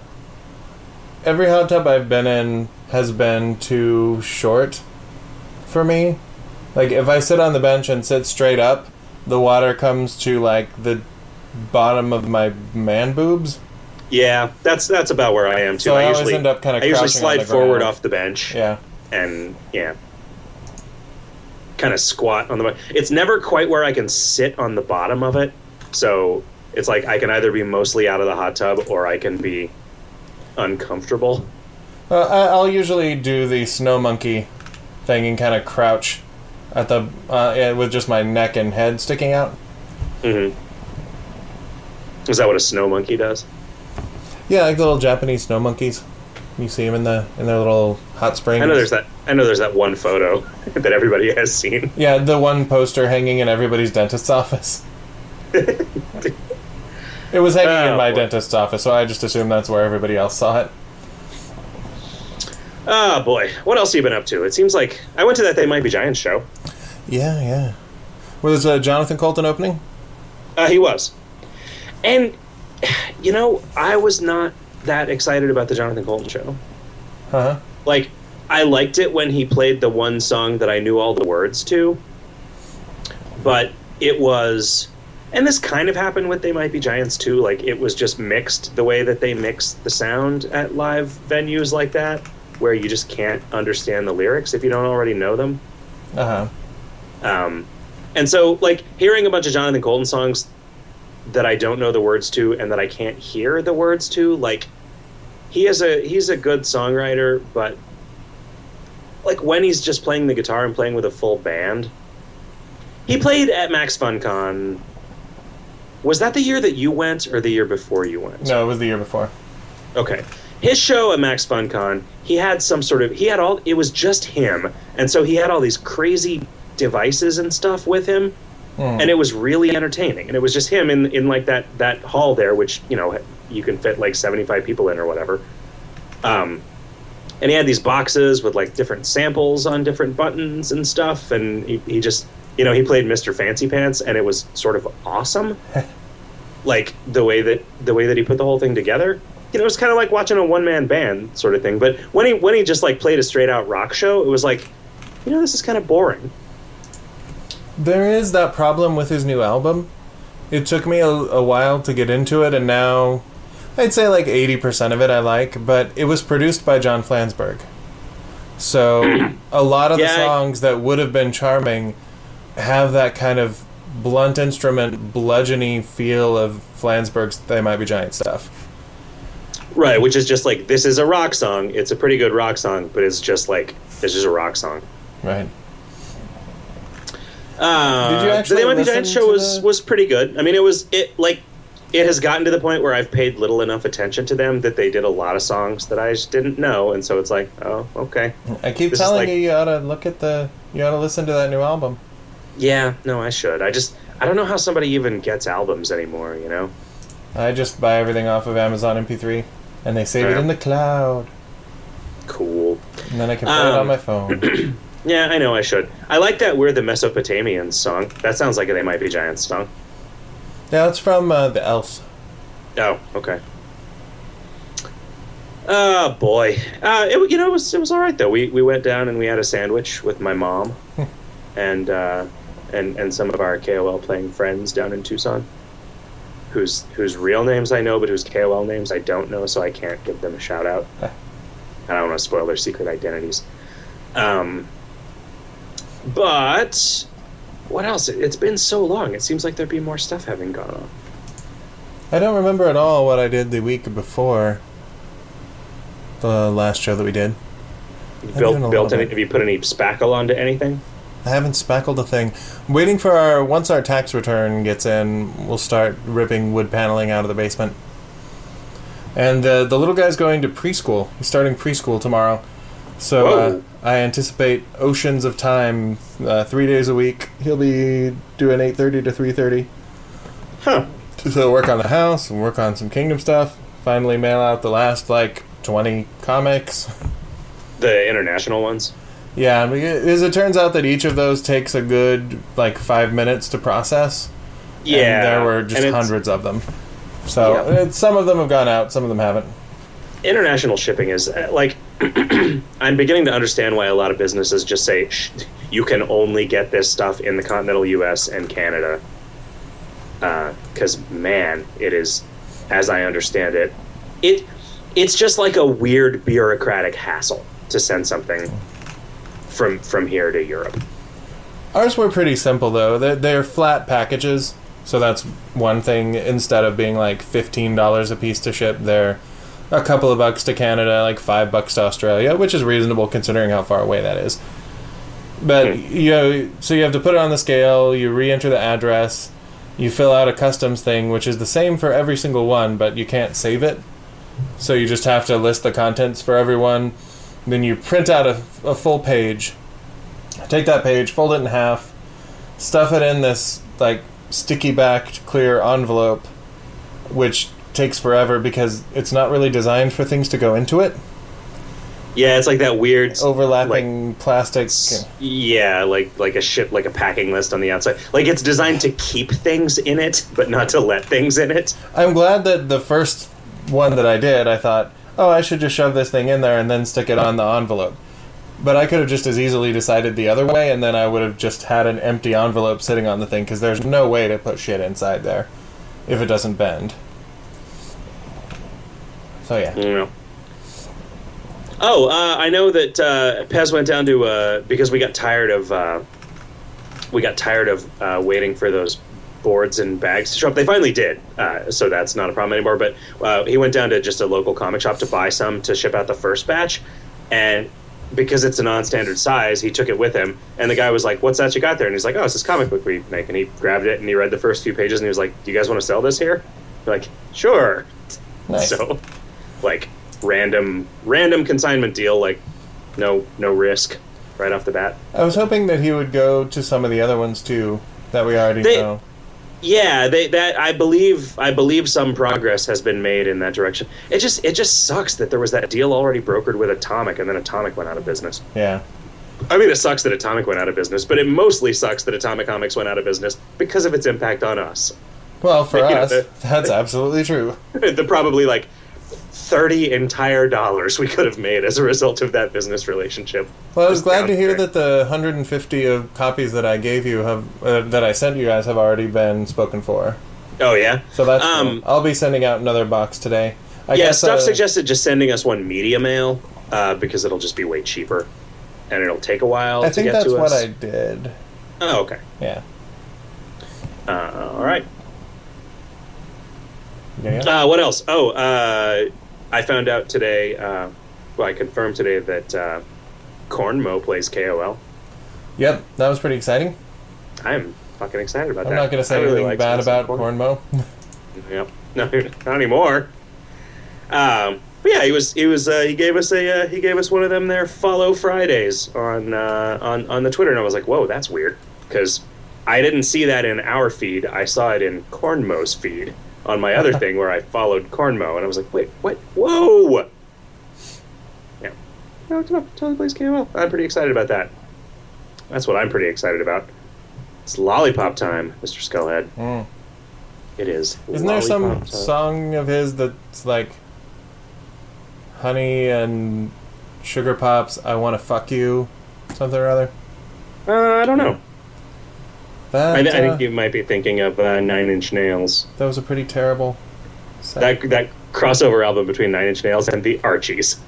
Every hot tub I've been in has been too short for me. Like, if I sit on the bench and sit straight up, the water comes to, like, the bottom of my man boobs. Yeah, that's that's about where I am too. So I I usually end up kinda I usually slide forward off the bench Yeah. and yeah, kind of squat on the. It's never quite where I can sit on the bottom of it, so it's like I can either be mostly out of the hot tub or I can be uncomfortable. Uh, I- I'll usually do the snow monkey thing and kind of crouch at the uh, with just my neck and head sticking out. hmm Is that what a snow monkey does? Yeah, like the little Japanese snow monkeys. You see them in the in their little hot springs. I know there's that. I know there's that one photo that everybody has seen. Yeah, the one poster hanging in everybody's dentist's office. it was hanging in Oh, my boy. dentist's office, so I just assume that's where everybody else saw it. Oh boy, what else have you been up to? It seems like I went to that They Might Be Giants show. Yeah, yeah. Was uh, Jonathan Coulton opening? Uh, he was. And, you know, I was not that excited about the Jonathan Coulton show. Huh? Like, I liked it when he played the one song that I knew all the words to. But it was. And this kind of happened with They Might Be Giants too. Like, it was just mixed the way that they mix the sound at live venues like that, where you just can't understand the lyrics if you don't already know them. Uh huh. Um, and so, like, hearing a bunch of Jonathan Coulton songs that I don't know the words to and that I can't hear the words to, like, he is a he's a good songwriter, but like when he's just playing the guitar and playing with a full band, he played at Max FunCon. Was that the year that you went or the year before you went? No, it was the year before. Okay. His show at Max FunCon, he had some sort of he had all it was just him. And so he had all these crazy devices and stuff with him. Hmm. And it was really entertaining. And it was just him in in like that that hall there which, you know, you can fit like 75 people in or whatever. Um and he had these boxes with like different samples on different buttons and stuff and he, he just you know, he played Mr. Fancy Pants and it was sort of awesome. like the way that the way that he put the whole thing together. You know, it was kind of like watching a one man band sort of thing. But when he when he just like played a straight out rock show, it was like, you know, this is kind of boring. There is that problem with his new album. It took me a, a while to get into it, and now I'd say like 80% of it I like, but it was produced by John Flansburgh. So a lot of Yeah, the I- songs that would have been charming have that kind of blunt instrument, bludgeony feel of Flansburgh's They Might Be Giant stuff. Right, which is just like this is a rock song. It's a pretty good rock song, but it's just like it's just a rock song. Right. Uh, Did you actually the They Might Be Giant show was the- was pretty good. I mean, it was it like it has gotten to the point where I've paid little enough attention to them that they did a lot of songs that I just didn't know, and so it's like, oh, okay, I keep This telling like- you, you ought to look at the, you ought to listen to that new album. yeah, no, I should. I just I don't know how somebody even gets albums anymore. You know? I just buy everything off of Amazon MP3, and they save it in the cloud, Cool. and then I can play it on Um, my phone. Yeah, I know I should. I like that "We're the Mesopotamians" song. That sounds like a They Might Be Giants song. Yeah, it's from uh, the Else. Oh, okay. Oh boy, uh, it you know it was it was all right though. We we went down and we had a sandwich with my mom, and uh, and and some of our KOL playing friends down in Tucson, whose whose real names I know, but whose KOL names I don't know, so I can't give them a shout out. I don't want to spoil their secret identities. Um, but what else? It- It's been so long. It seems like there'd be more stuff having gone on. I don't remember at all what I did the week before the last show that we did. You built built any? Have you put any spackle onto anything? I haven't spackled a thing. I'm waiting for our once our tax return gets in, we'll start ripping wood paneling out of the basement. And uh, the little guy's going to preschool. He's starting preschool tomorrow, so uh, I anticipate oceans of time. Uh, three days a week, he'll be doing eight thirty to three thirty. Huh. So work on the house and work on some Kingdom stuff. Finally, mail out the last like twenty comics. The international ones. Yeah, as it turns out that each of those takes a good like five minutes to process. Yeah. and there were just hundreds of them. So Yeah. some of them have gone out, some of them haven't. International shipping is uh, like. I'm beginning to understand why a lot of businesses just say you can only get this stuff in the continental U.S. and Canada. Because man, it is, as I understand it, it it's just like a weird bureaucratic hassle to send something from from here to Europe. Ours were pretty simple though. They're, they're flat packages, so that's one thing. Instead of being like fifteen dollars a piece to ship, they're a couple of bucks to Canada, like five bucks to Australia, which is reasonable considering how far away that is. But Hmm. you know, so you have to put it on the scale. You re-enter the address. You fill out a customs thing, which is the same for every single one, but you can't save it. So you just have to list the contents for everyone. Then you print out a, a full page. Take that page, fold it in half, stuff it in this like sticky backed clear envelope, which takes forever because it's not really designed for things to go into it. Yeah, it's like that weird Overlapping plastic. Yeah, like like a ship, like a packing list on the outside. Like it's designed to keep things in it, but not to let things in it. I'm glad that the first one that I did, I thought, oh, I should just shove this thing in there and then stick it on the envelope. But I could have just as easily decided the other way, and then I would have just had an empty envelope sitting on the thing because there's no way to put shit inside there if it doesn't bend. So yeah. Know. Oh, uh, I know that uh, Pez went down to uh, because we got tired of uh, we got tired of uh, waiting for those boards and bags to show up. They finally did, uh, so that's not a problem anymore. But uh, he went down to just a local comic shop to buy some to ship out the first batch, and because it's a non-standard size, he took it with him. And the guy was like, "What's that you got there?" And he's like, "Oh, it's this comic book we make." And he grabbed it and he read the first few pages and he was like, "Do you guys want to sell this here?" We're like, "Sure." Nice. So, like random random consignment deal, like no no risk right off the bat. I was hoping that he would go to some of the other ones too that we already They- know. Yeah, they that I believe I believe some progress has been made in that direction. It just it just sucks that there was that deal already brokered with Atomic and then Atomic went out of business. Yeah. I mean, it sucks that Atomic went out of business, but it mostly sucks that Atomic Comics went out of business because of its impact on us. Well, for You know, us, the- that's absolutely true. the probably like 30 entire dollars we could have made as a result of that business relationship. Well, I was glad to hear there. that the 150 of copies that I gave you have uh, that I sent you guys have already been spoken for. Oh yeah. So that's Um, cool. I'll be sending out another box today. I yeah, guess, stuff uh, suggested just sending us one media mail uh, because it'll just be way cheaper, and it'll take a while I to think that's what. I did. Oh, okay. Yeah. Uh, all right. Yeah. Uh, what else? Oh, uh, I found out today. Uh, well, I confirmed today that uh, Cornmo plays KOL. Yep, that was pretty exciting. I'm fucking excited about that. I'm not going to say I anything bad about Corn- Cornmo. Yep. No, not anymore. Um, but yeah, he was he was uh, he gave us a uh, he gave us one of them there follow Fridays on uh, on on the Twitter, and I was like, whoa, that's weird because I didn't see that in our feed. I saw it in Cornmo's feed on my other thing where I followed Cornmo, and I was like, wait, what? Whoa! Yeah, no, totally totally plays KOL. I'm pretty excited about that. That's what I'm pretty excited about. It's lollipop time, Mr. Skullhead. Mm. It is. Isn't there some time. song of his that's like honey and sugar pops? I want to fuck you, something or other. Uh, I don't know. I, th- I uh, think you might be thinking of uh, Nine Inch Nails. that was a pretty terrible. set. That that crossover album between Nine Inch Nails and the Archies.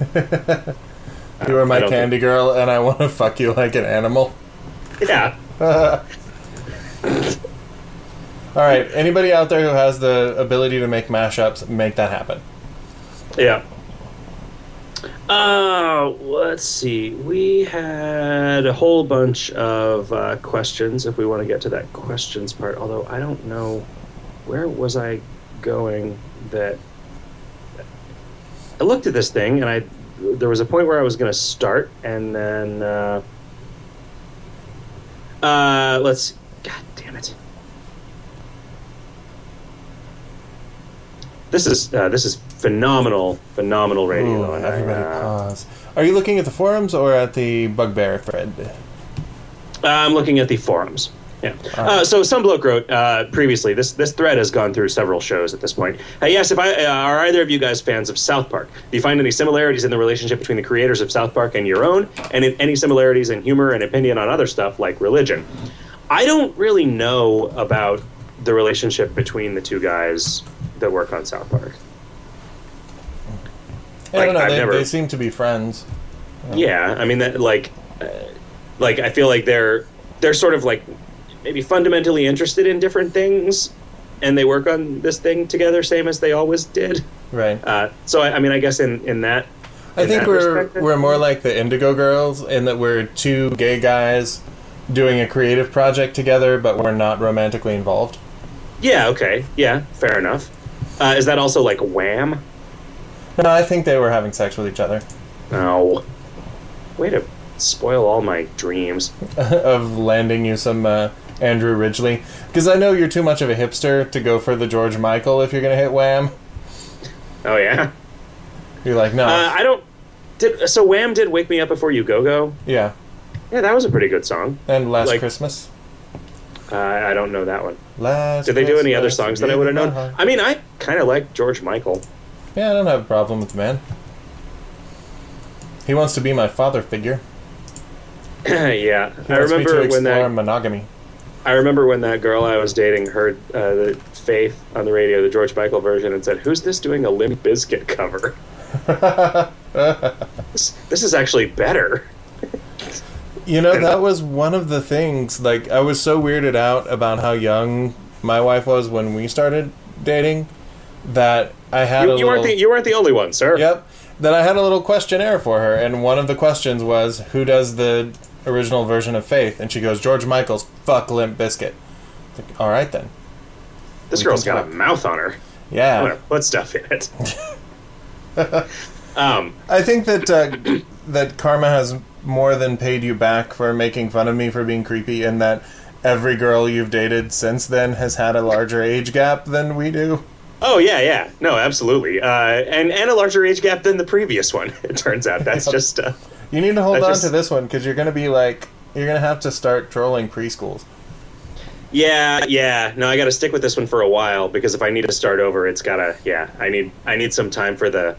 you are my I don't candy girl, and I want to fuck you like an animal. Yeah. All right, anybody out there who has the ability to make mashups, make that happen. Yeah. Uh, let's see. We had a whole bunch of uh, questions. If we want to get to that questions part, although I don't know where was I going. That I looked at this thing and I there was a point where I was going to start, and then uh, uh, let's. God damn it. This is uh, this is phenomenal, phenomenal radio. Ooh, and I, everybody uh, pause. Are you looking at the forums or at the Bugbear thread? I'm looking at the forums. Yeah. Uh, so some bloke wrote uh, previously. This this thread has gone through several shows at this point. Uh, yes, if I uh, are either of you guys fans of South Park? Do you find any similarities in the relationship between the creators of South Park and your own, and in, any similarities in humor and opinion on other stuff like religion? I don't really know about the relationship between the two guys that work on South Park. I don't know. I've They, never- they seem to be friends. Yeah, I mean that like uh, like I feel like they're they're sort of like maybe fundamentally interested in different things and they work on this thing together same as they always did. Right. Uh, so I, I mean I guess in in that I in think that we're we're more like the Indigo Girls in that we're two gay guys doing a creative project together, but we're not romantically involved. Yeah, okay. Yeah, fair enough. Uh, is that also like wham? No, I think they were having sex with each other. No. Way to spoil all my dreams. of landing you some uh, Andrew Ridgeley, because I know you're too much of a hipster to go for the George Michael if you're gonna hit Wham. Oh yeah. You're like, no, Uh, I don't did so Wham did Wake Me Up Before You Go Go. yeah, Yeah, that was a pretty good song. and Last like- Christmas. Uh, I don't know that one. Last. Did they do any other songs that I would have known? I mean, I kind of like George Michael. Yeah, I don't have a problem with the man. He wants to be my father figure. yeah, He I wants me to remember when that. monogamy. I remember when that girl I was dating heard uh, the Faith on the radio, the George Michael version, and said, "Who's this doing a Limp Bizkit cover? this, this is actually better." You know, that was one of the things. Like, I was so weirded out about how young my wife was when we started dating that I had You, you weren't the you weren't the only one, sir. Yep. That I had a little questionnaire for her, and one of the questions was, "Who does the original version of Faith?" And she goes, "George Michael's fuck Limp Bizkit." Like, All right then. this We girl's got a mouth on her. I'm Yeah. gonna put stuff in it. um, I think that uh, that karma has more than paid you back for making fun of me for being creepy, and that every girl you've dated since then has had a larger age gap than we do. Oh yeah, yeah, no, absolutely, uh, and and a larger age gap than the previous one. It turns out that's just. Uh, You need to hold on just- to this one because you're going to be like you're going to have to start trolling preschools. Yeah, yeah. No, I got to stick with this one for a while because if I need to start over, it's gotta. Yeah, I need. I need some time for the.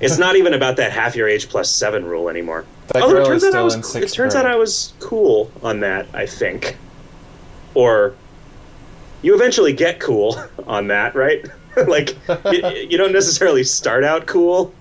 It's not even about that half your age plus seven rule anymore. That Although it turns out I was. It turns out. I was cool on that. I think, or you eventually get cool on that, right? like you, you don't necessarily start out cool.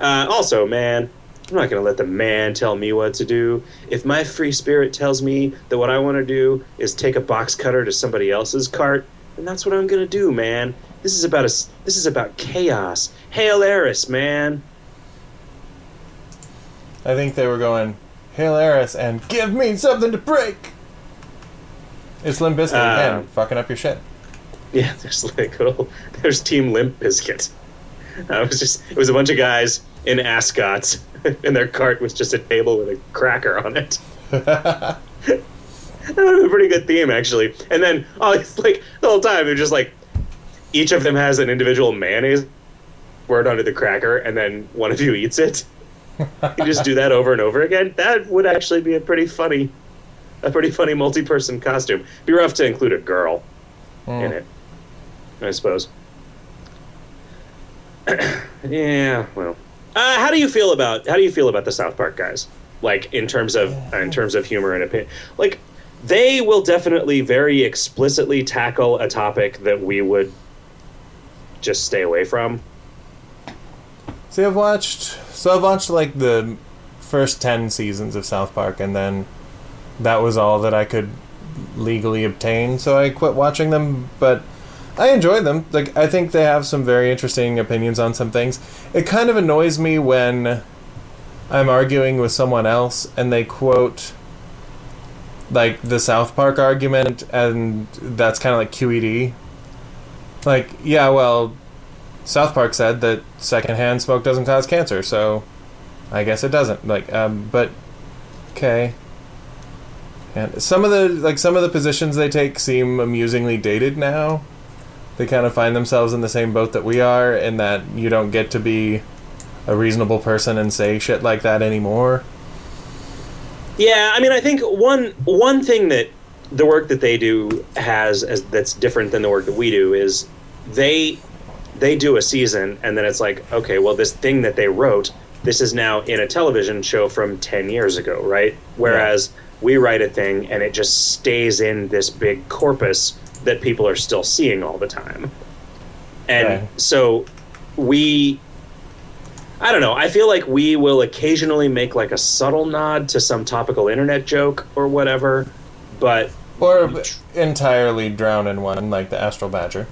Uh, also, man, I'm not going to let the man tell me what to do. If my free spirit tells me that what I want to do is take a box cutter to somebody else's cart, then that's what I'm going to do, man. This is about a, this is about chaos. Hail Eris, man. I think they were going, Hail Eris and give me something to break. It's Limp Bizkit Uh, again, fucking up your shit. Yeah, there's like little, there's Team Limp Biscuit. Uh, it was just it was a bunch of guys in ascots, and their cart was just a table with a cracker on it. that would have been a pretty good theme actually. And then oh, it's like the whole time they're just like each of them has an individual mayonnaise word onto the cracker, and then one of you eats it. you just do that over and over again. That would actually be a pretty funny, a pretty funny multi-person costume. Be rough to include a girl in it, I suppose. yeah, well, uh, how do you feel about how do you feel about the South Park guys? Like in terms of in terms of humor and opinion, like they will definitely very explicitly tackle a topic that we would just stay away from. See, I've watched. So I've watched like the first ten seasons of South Park, and then that was all that I could legally obtain. So I quit watching them, but I enjoy them. Like I think they have some very interesting opinions on some things. It kind of annoys me when I'm arguing with someone else and they quote like the South Park argument, and that's kind of like QED. Like, yeah, well, South Park said that secondhand smoke doesn't cause cancer, so I guess it doesn't. Like, um, but okay. And some of the like some of the positions they take seem amusingly dated now. They kind of find themselves in the same boat that we are, in that you don't get to be a reasonable person and say shit like that anymore. Yeah, I mean, I think one one thing that the work that they do has as that's different than the work that we do is they they do a season and then it's like okay well this thing that they wrote this is now in a television show from 10 years ago right whereas we write a thing and it just stays in this big corpus that people are still seeing all the time and Right. so we I don't know. I feel like we will occasionally make like a subtle nod to some topical internet joke or whatever, but Or entirely drown in one, like the Astral Badger.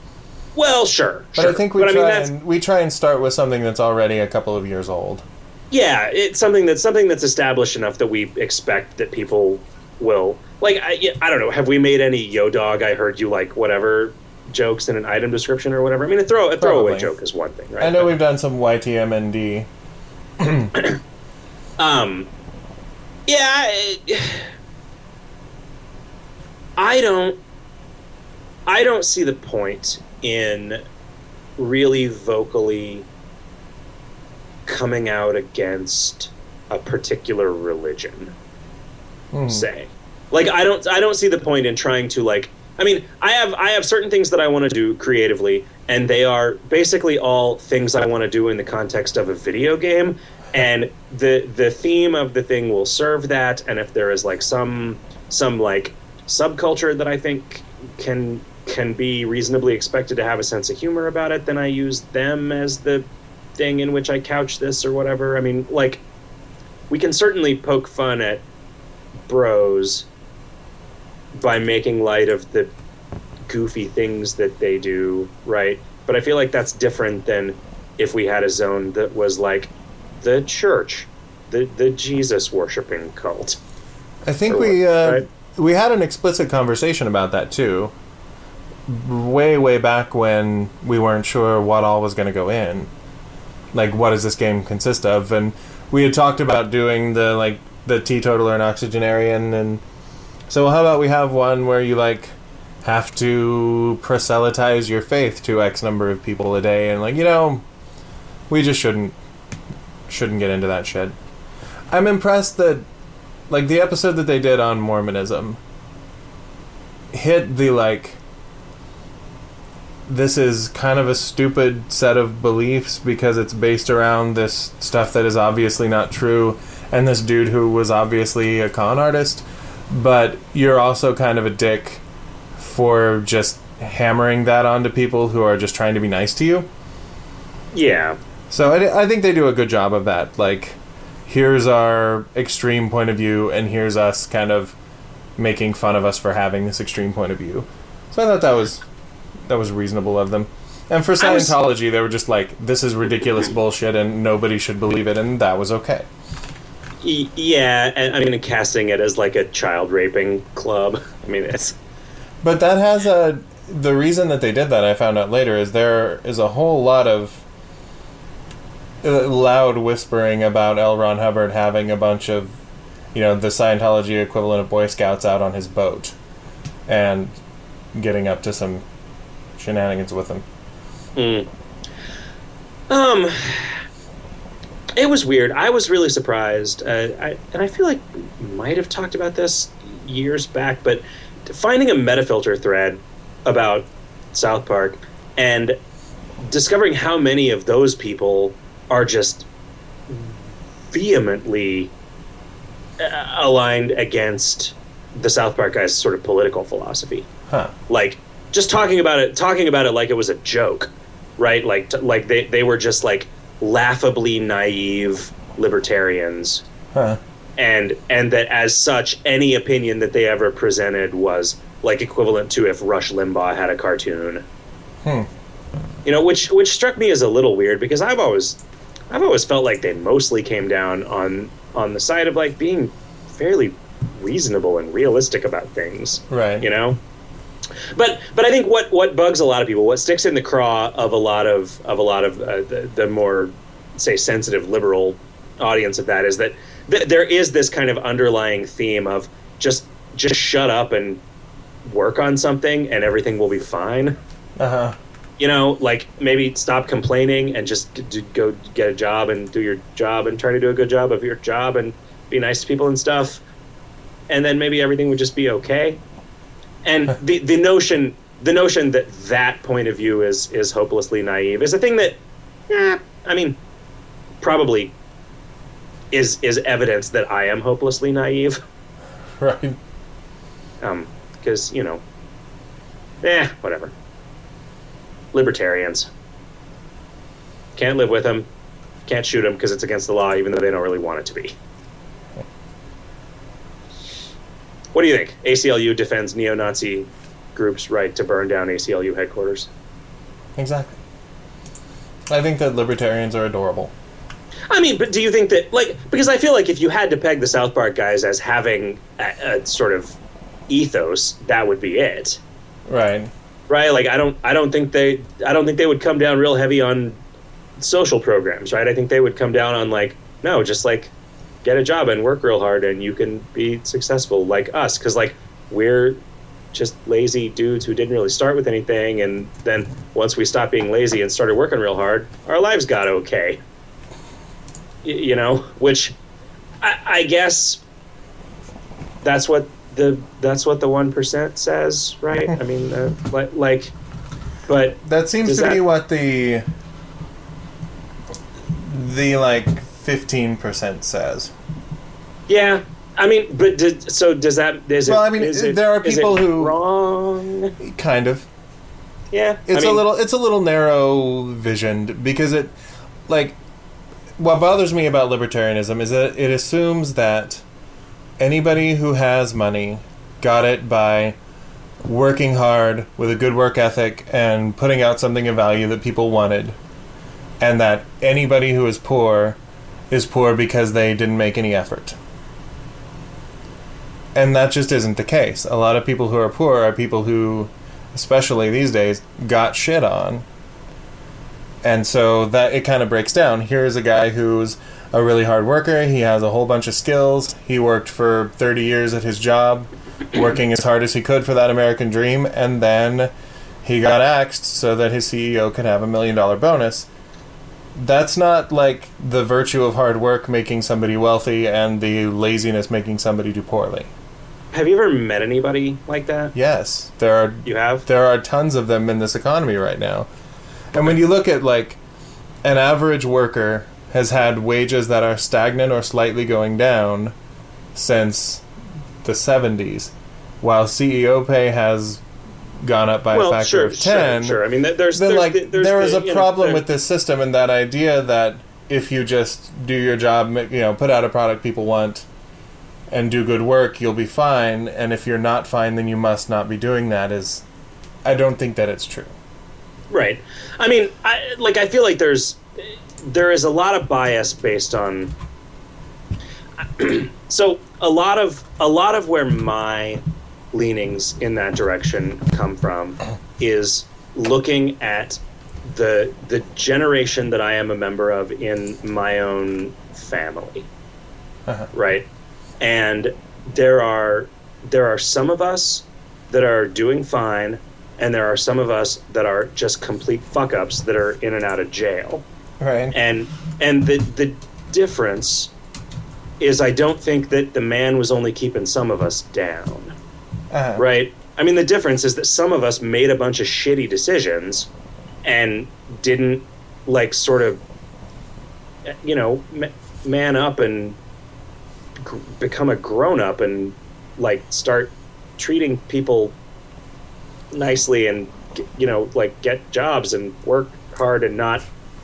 well, sure. But sure. I think we But try that's and we try and start with something that's already a couple of years old. yeah, it's something that's something that's established enough that we expect that people will like. I, yeah, I don't know. Have we made any yo dog? I heard you like whatever jokes in an item description or whatever. I mean, a throw a throwaway Probably. joke is one thing, right? I know we've done some YTMND. Um, yeah, I, I don't, I don't see the point in really vocally coming out against a particular religion. Hmm. Say, like I don't, I don't see the point in trying to like. I mean, I have I have certain things that I want to do creatively, and they are basically all things I want to do in the context of a video game. And the the theme of the thing will serve that. And if there is like some some like subculture that I think can can be reasonably expected to have a sense of humor about it, then I use them as the thing in which I couch this or whatever. I mean, like we can certainly poke fun at bros by making light of the goofy things that they do, right? But I feel like that's different than if we had a zone that was like the church, the the Jesus worshiping cult. I think we uh, right? we had an explicit conversation about that too. Way way back when we weren't sure what all was going to go in. Like what does this game consist of and we had talked about doing the like the teetotaler and oxygenarian and so how about we have one where you like have to proselytize your faith to x number of people a day and like you know we just shouldn't shouldn't get into that shit. I'm impressed that like the episode that they did on Mormonism hit the like this is kind of a stupid set of beliefs because it's based around this stuff that is obviously not true and this dude who was obviously a con artist but you're also kind of a dick for just hammering that onto people who are just trying to be nice to you Yeah. so I, I think they do a good job of that. Like, here's our extreme point of view, and here's us kind of making fun of us for having this extreme point of view. So I thought that was that was reasonable of them. And for I was- Scientology, they were just like, "This is ridiculous bullshit, and nobody should believe it," and that was okay. Yeah, and I mean, casting it as like a child raping club. I mean, it's But that has a the reason that they did that. I found out later is there is a whole lot of uh, loud whispering about L. Ron Hubbard having a bunch of, you know, the Scientology equivalent of Boy Scouts out on his boat, and getting up to some shenanigans with them. Mm. Um, it was weird. I was really surprised, uh, I, and I feel like we might have talked about this years back, but finding a metafilter thread about South Park and discovering how many of those people are just vehemently uh, aligned against the South Park guys' sort of political philosophy Huh. like just talking about it talking about it like it was a joke right like t- like they, they were just like laughably naive libertarians Huh. and and that as such any opinion that they ever presented was like equivalent to if rush limbaugh had a cartoon Hmm. you know which which struck me as a little weird because i've always i've always felt like they mostly came down on on the side of like being fairly reasonable and realistic about things Right. you know but but I think what what bugs a lot of people, what sticks in the craw of a lot of of a lot of uh, the, the more say sensitive liberal audience of that is that th- there is this kind of underlying theme of just just shut up and work on something and everything will be fine. Uh huh. You know, like maybe stop complaining and just g- go get a job and do your job and try to do a good job of your job and be nice to people and stuff. And then maybe everything would just be okay. And the the notion the notion that that point of view is is hopelessly naive is a thing that, eh, I mean, probably is is evidence that I am hopelessly naive. Right. Um, because you know, eh, whatever. Libertarians can't live with them, can't shoot them because it's against the law, even though they don't really want it to be. What do you think? ACLU defends neo-Nazi groups' right to burn down ACLU headquarters. Exactly. I think that libertarians are adorable. I mean, but do you think that, like, because I feel like if you had to peg the South Park guys as having a, a sort of ethos, that would be it. Right. right like i don't i don't think they i don't think they would come down real heavy on social programs right i think they would come down on like no just like get a job and work real hard and you can be successful like us. Because like we're just lazy dudes who didn't really start with anything. And then once we stopped being lazy and started working real hard our lives got okay. Y- you know which i, I guess that's what the that's what the one percent says, right? I mean, uh, like, like, but That seems to be what the the like fifteen percent says. yeah, I mean, but did, so does that? Is it, Well, I mean, it- there are people who- wrong. Kind of. Yeah, It's I mean, a little it's a little narrow visioned because it like what bothers me about libertarianism is that it assumes that anybody who has money got it by working hard with a good work ethic and putting out something of value that people wanted and that anybody who is poor is poor because they didn't make any effort. And that just isn't the case. A lot of people who are poor are people who especially these days, got shit on. And so that it kind of breaks down. Here's a guy who's a really hard worker. He has a whole bunch of skills. He worked for 30 years at his job, working as hard as he could for that American dream, and then he got axed so that his CEO could have a million dollar bonus. That's not like the virtue of hard work making somebody wealthy and the laziness making somebody do poorly. Have you ever met anybody like that? Yes, there are You have. there are tons of them in this economy right now. And when you look at like an average worker has had wages that are stagnant or slightly going down since the 70s, while CEO pay has gone up by a factor sure, of 10. sure, sure. I mean, th- there's Then there's like the- there's the, a you know, problem with this system and that idea that if you just do your job, you know, put out a product people want, and do good work, you'll be fine. And if you're not fine, then you must not be doing that. Is, I don't think that it's true. Right. I mean, I, like I feel like there's there is a lot of bias based on. so a lot of a lot of where my leanings in that direction come from is looking at the the generation that I am a member of in my own family. Uh-huh. Right? And there are there are some of us that are doing fine and there are some of us that are just complete fuck ups that are in and out of jail. Right. And and the the difference is I don't think that the man was only keeping some of us down. Uh-huh. Right? I mean the difference is that some of us made a bunch of shitty decisions and didn't like sort of you know ma- man up and become a grown up and like start treating people nicely and you know like get jobs and work hard and not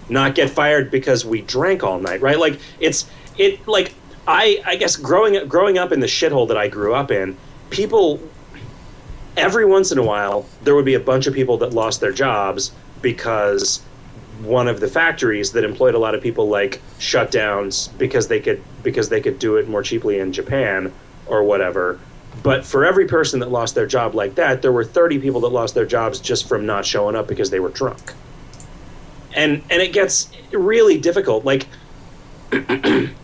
not get fired because we drank all night right like it's it like i i guess growing growing up in the shithole that i grew up in people every once in a while there would be a bunch of people that lost their jobs because one of the factories that employed a lot of people like shut down because they could because they could do it more cheaply in Japan or whatever. But for every person that lost their job like that, there were 30 people that lost their jobs just from not showing up because they were drunk. And and it gets really difficult. Like it,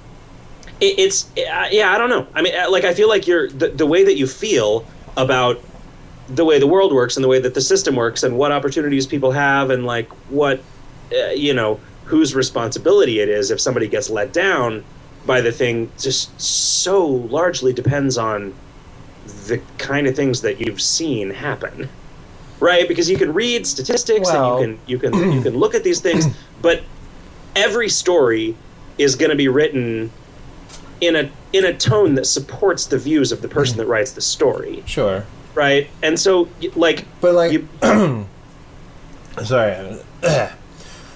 it's uh, yeah, I don't know. I mean, uh, like I feel like you're the, the way that you feel about the way the world works and the way that the system works and what opportunities people have and like what uh, you know whose responsibility it is if somebody gets let down by the thing just so largely depends on the kind of things that you've seen happen. Right? Because you can read statistics Well- and you can you can you can look at these things but every story is going to be written in a in a tone that supports the views of the person that writes the story. Sure. Right and so like But like, you, sorry. no,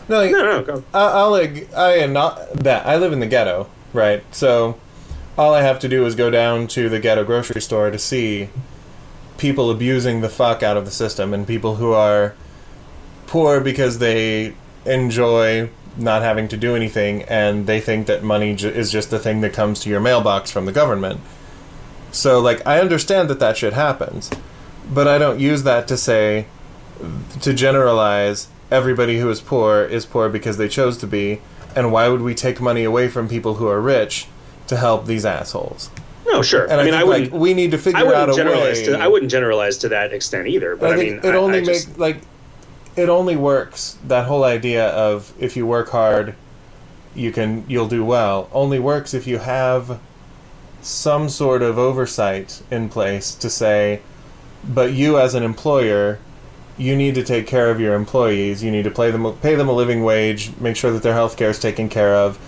like, no no go I, I'll like I am not that I live in the ghetto, right? So all I have to do is go down to the ghetto grocery store to see people abusing the fuck out of the system and people who are poor because they enjoy not having to do anything and they think that money ju- is just the thing that comes to your mailbox from the government. So like I understand that that shit happens, but I don't use that to say to generalize everybody who is poor is poor because they chose to be and why would we take money away from people who are rich to help these assholes no sure and i, i mean think i wouldn't like we need to figure out a generalize way to I wouldn't generalize to that extent either. But I I, mean, it I- only I just- makes like it only works that whole idea of if you work hard you can you'll do well only works if you have some sort of oversight in place to say but you as an employer you need to take care of your employees. You need to pay them pay them a living wage make sure that their health care is taken care of.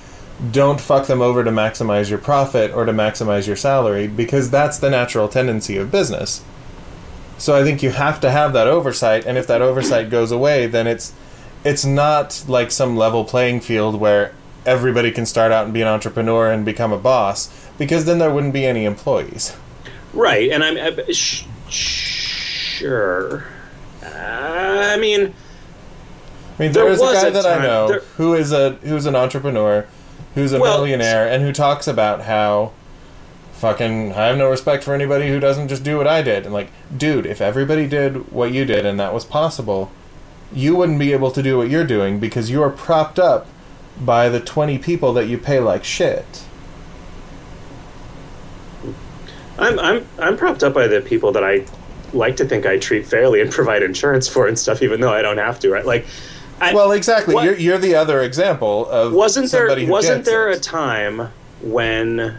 Don't fuck them over to maximize your profit or to maximize your salary because that's the natural tendency of business. So I think you have to have that oversight, and if that oversight goes away, then it's it's not like some level playing field where everybody can start out and be an entrepreneur and become a boss, because then there wouldn't be any employees. right, and I'm sh- sure. Uh, I mean, I mean, There there is a guy a that I know there- who is a who's an entrepreneur, who's a Well, millionaire, and who talks about how fucking I have no respect for anybody who doesn't just do what I did. And like, dude, if everybody did what you did and that was possible, you wouldn't be able to do what you're doing because you are propped up by the 20 people that you pay like shit. I'm I'm I'm propped up by the people that I like to think I treat fairly and provide insurance for and stuff, even though I don't have to. Right, like. I, Well, exactly. What- You're, you're the other example of wasn't there who wasn't there it. a time when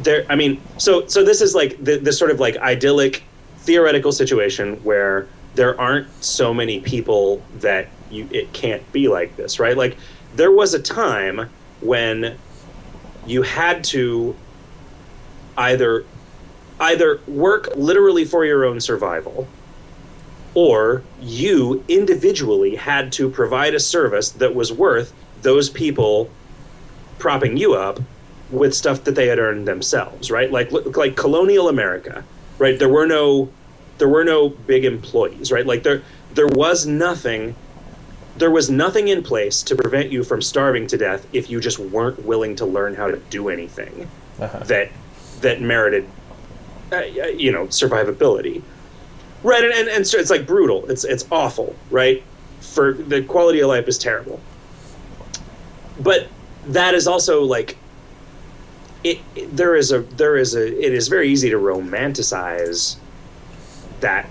there i mean so so this is like the, this sort of like idyllic theoretical situation where there aren't so many people that you it can't be like this right like there was a time when you had to either either work literally for your own survival or you individually had to provide a service that was worth those people propping you up with stuff that they had earned themselves, right? Like like colonial America, right? There were no there were no big employees, right? Like there there was nothing there was nothing in place to prevent you from starving to death if you just weren't willing to learn how to do anything Uh-huh. that that merited uh, you know survivability. Right and, and, and so it's like brutal. It's it's awful right? For the quality of life is terrible. But that is also like it, it there is a there is a it is very easy to romanticize that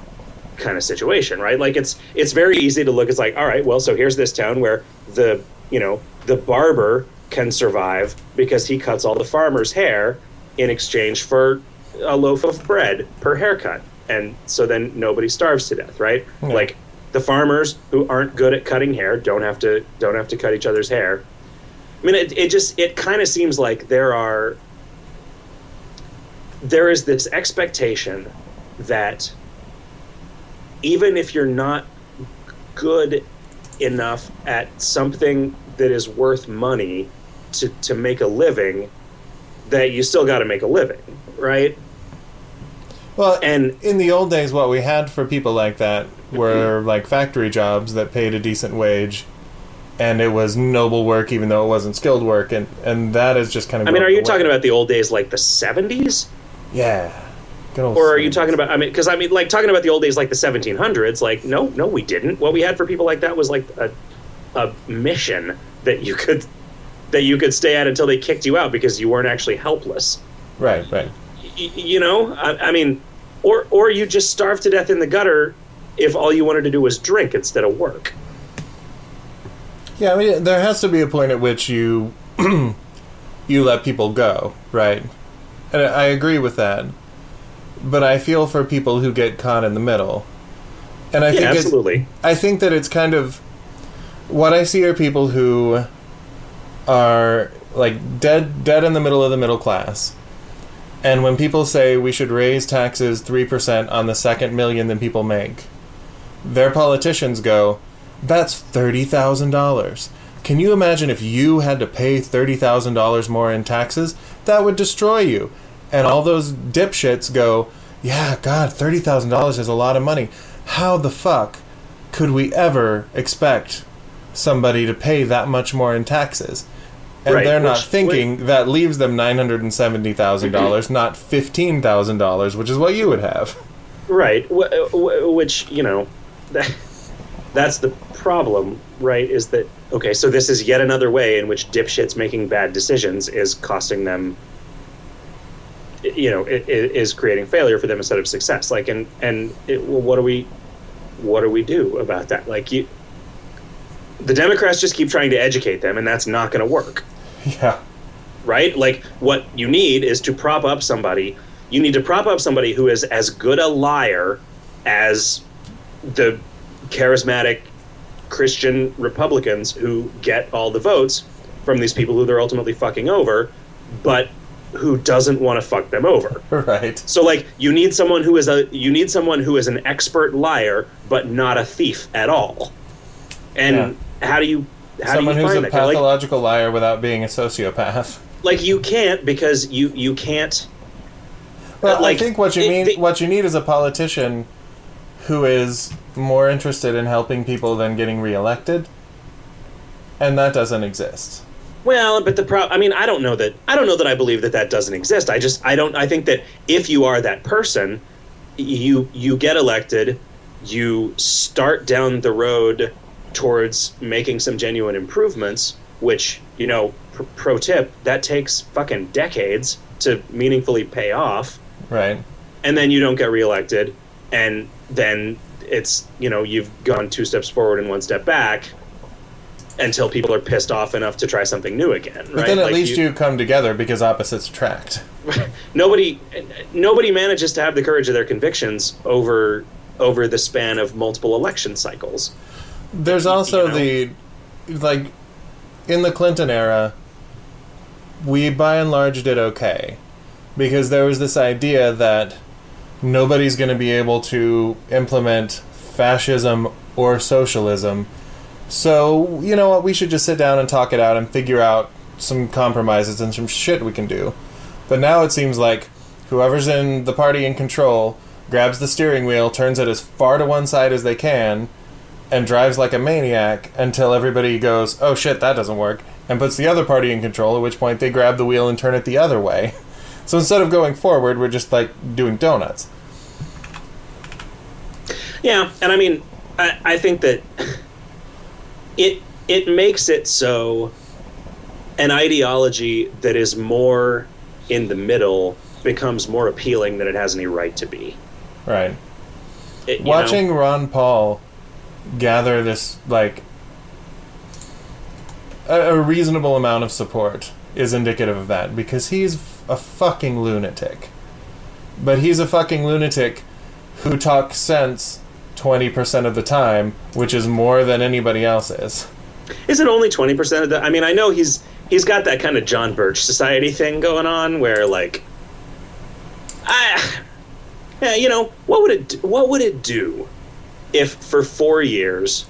kind of situation right? Like it's it's very easy to look it's like all right well so here's this town where the you know the barber can survive because he cuts all the farmer's hair in exchange for a loaf of bread per haircut. And so then nobody starves to death right? Yeah. like the farmers who aren't good at cutting hair don't have to don't have to cut each other's hair. I mean it, it just it kind of seems like there are there is this expectation that even if you're not good enough at something that is worth money to, to make a living, that you still got to make a living, right? Well, And- in the old days, what we had for people like that were mm-hmm. like factory jobs that paid a decent wage, and it was noble work, even though it wasn't skilled work, and and that is just kind of. I mean, are you away. talking about the old days like the 70s? Yeah. Or are you talking about, I mean, because I mean, like talking about the old days like the 1700s, like, no, no, we didn't. What we had for people like that was like a, a mission that you could. That you could stay at until they kicked you out because you weren't actually helpless. Right, right. y- you know I, I mean or or you just starve to death in the gutter if all you wanted to do was drink instead of work Yeah, I mean, there has to be a point at which you you let people go, right? And I agree with that, but I feel for people who get caught in the middle, and I yeah think absolutely I think that it's kind of what I see are people who are like dead dead in the middle of the middle class. And when people say we should raise taxes 3% on the second million that people make, their politicians go, that's $30,000. Can you imagine if you had to pay $30,000 more in taxes? That would destroy you. And all those dipshits go, yeah, God, $30,000 is a lot of money. How the fuck could we ever expect somebody to pay that much more in taxes? And Right, they're not which- thinking that leaves them $970,000, not $15,000, which is what you would have. right wh- wh- which you know that's the problem right is that okay so this is yet another way in which dipshits making bad decisions is costing them you know it, it is creating failure for them instead of success like and and it, well, what do we what do we do about that like you the democrats just keep trying to educate them and that's not going to work Yeah. right? Like what you need is to prop up somebody. You need to prop up somebody who is as good a liar as the charismatic Christian Republicans who get all the votes from these people who they're ultimately fucking over, but who doesn't want to fuck them over. Right. So like you need someone who is a you need someone who is an expert liar but not a thief at all. And how do you how Someone do you who's find a that? Like- pathological liar without being a sociopath. like you can't because you you can't Well, like, I think what you it- mean, what you need is a politician who is more interested in helping people than getting reelected, and that doesn't exist. Well but the pro i mean i don't know that i don't know that i believe that that doesn't exist. I just i don't i think that if you are that person you you get elected you start down the road towards making some genuine improvements which you know pr- pro tip that takes fucking decades to meaningfully pay off. Right. and then you don't get reelected and then it's you know you've gone two steps forward and one step back until people are pissed off enough to try something new again right But then at Like, least you, come together because opposites attract. nobody nobody manages to have the courage of their convictions over over the span of multiple election cycles There's also know? the like in the Clinton era we by and large did okay because there was this idea that nobody's going to be able to implement fascism or socialism. So, you know what, we should just sit down and talk it out and figure out some compromises and some shit we can do. But now it seems like whoever's in the party in control grabs the steering wheel, turns it as far to one side as they can, and drives like a maniac until everybody goes, oh shit, that doesn't work, and puts the other party in control, at which point they grab the wheel and turn it the other way. So instead of going forward, we're just like doing donuts. Yeah, and I mean, I, I think that it it makes it so an ideology that is more in the middle becomes more appealing than it has any right to be. Right. It- Watching know? Ron Paul gather this like a, a reasonable amount of support is indicative of that because he's a fucking lunatic. But he's a fucking lunatic who talks sense 20% of the time, which is more than anybody else is. is it only twenty percent of the? I mean, I know he's he's got that kind of John Birch Society thing going on where like, I, yeah, you know, what would it what would it do if for four years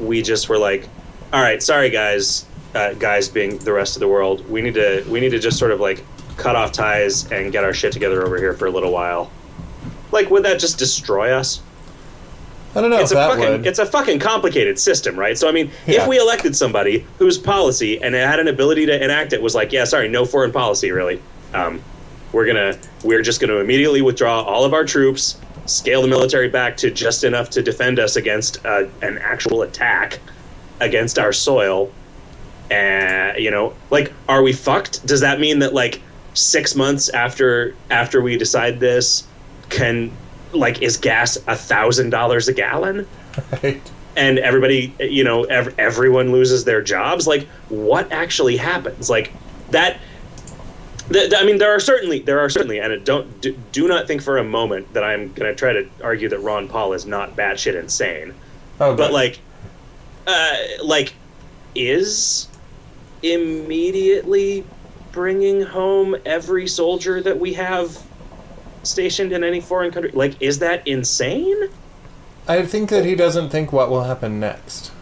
we just were like, all right, sorry guys, uh, guys being the rest of the world, we need to we need to just sort of like cut off ties and get our shit together over here for a little while. Like, would that just destroy us? I don't know it's a that fucking would. it's a fucking complicated system, right? So I mean, Yeah. if we elected somebody whose policy and had an ability to enact it was like, yeah, sorry, no foreign policy, really. Um, we're gonna we're just gonna immediately withdraw all of our troops, scale the military back to just enough to defend us against uh, an actual attack against our soil. And you know, like, are we fucked? Does that mean that like six months after after we decide this, can like is gas a thousand dollars a gallon? right? and everybody you know ev- everyone loses their jobs like what actually happens like that th- th- I mean, there are certainly there are certainly, and don't do, do not think for a moment that I'm going to try to argue that Ron Paul is not batshit insane. Oh, But good. like, uh, like, is immediately bringing home every soldier that we have stationed in any foreign country like is that insane? I think that he doesn't think what will happen next.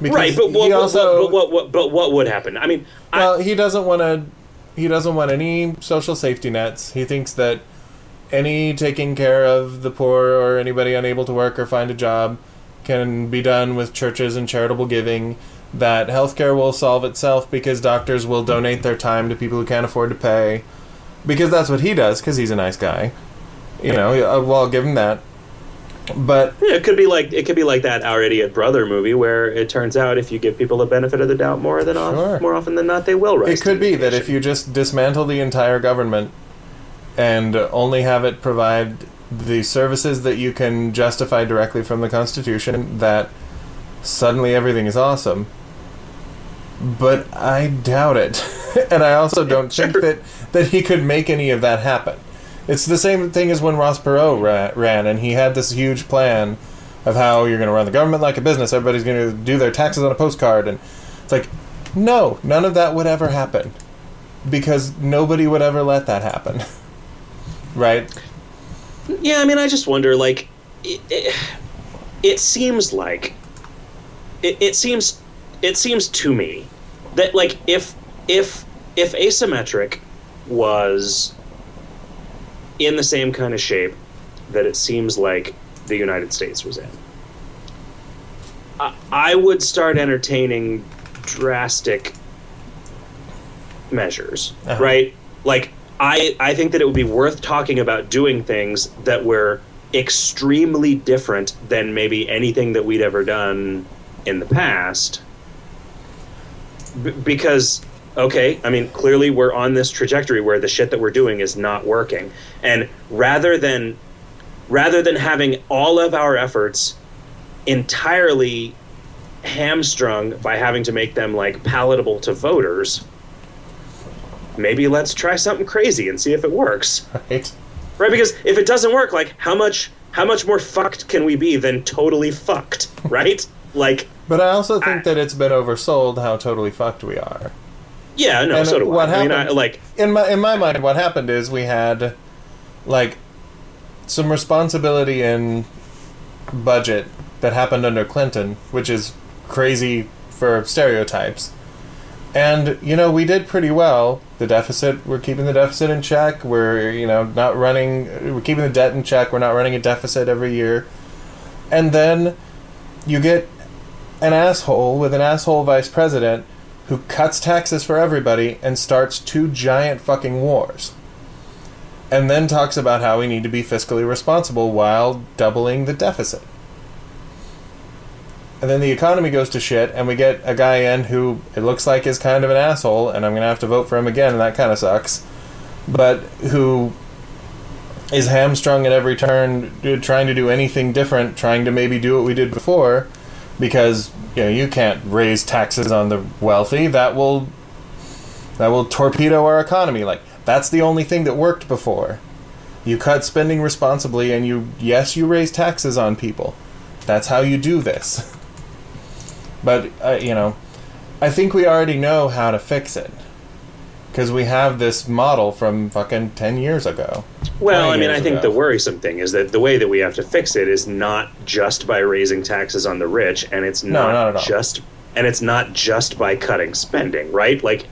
Because right, but what, also, but what, what, but what would happen? I mean, I, well, he doesn't want to. He doesn't want any social safety nets. He thinks that any taking care of the poor or anybody unable to work or find a job can be done with churches and charitable giving. That healthcare will solve itself because doctors will donate their time to people who can't afford to pay. Because that's what he does. Because he's a nice guy. You know, uh, well, I'll give him that. But Yeah, it could be like it could be like that Our Idiot Brother movie where it turns out if you give people the benefit of the doubt more than off, more often than not they will rise. It could be that if you just dismantle the entire government and only have it provide the services that you can justify directly from the Constitution, that suddenly everything is awesome. But I doubt it. and I also don't think that, that he could make any of that happen. It's the same thing as when Ross Perot ra- ran, and he had this huge plan of how you're going to run the government like a business. Everybody's going to do their taxes on a postcard, and it's like, no, none of that would ever happen because nobody would ever let that happen, right? Yeah, I mean, I just wonder. Like, it, it, it seems like it, it seems it seems to me that like if if if asymmetric was in the same kind of shape that it seems like the United States was in, I, I would start entertaining drastic measures, Uh-huh. right? Like I I think that it would be worth talking about doing things that were extremely different than maybe anything that we'd ever done in the past. B- because okay, I mean clearly we're on this trajectory where the shit that we're doing is not working. And rather than rather than having all of our efforts entirely hamstrung by having to make them like palatable to voters, maybe let's try something crazy and see if it works. Right? Right? Because if it doesn't work, like how much how much more fucked can we be than totally fucked? Right? like But I also think I- that it's been oversold how totally fucked we are. Yeah, no, And so do what I. I mean, I, happened- like In my in my mind, what happened is we had like some responsibility in budget that happened under Clinton, which is crazy for stereotypes. And you know, we did pretty well. The deficit, we're keeping the deficit in check. We're you know not running. We're keeping the debt in check. We're not running a deficit every year. And then you get an asshole with an asshole vice president who cuts taxes for everybody and starts two giant fucking wars. And then talks about how we need to be fiscally responsible while doubling the deficit. And then the economy goes to shit, and we get a guy in who it looks like is kind of an asshole, and I'm going to have to vote for him again, and that kind of sucks. But who is hamstrung at every turn, uh, trying to do anything different, trying to maybe do what we did before, because you know you can't raise taxes on the wealthy. That will that will torpedo our economy. Like that's the only thing that worked before. You cut spending responsibly, and you yes, you raise taxes on people. That's how you do this. But uh, you know, I think we already know how to fix it because we have this model from fucking ten years ago. Well, I mean, I think ago. the worrisome thing is that the way that we have to fix it is not just by raising taxes on the rich, and it's No, not, not at all. just and it's not just by cutting spending, right? Like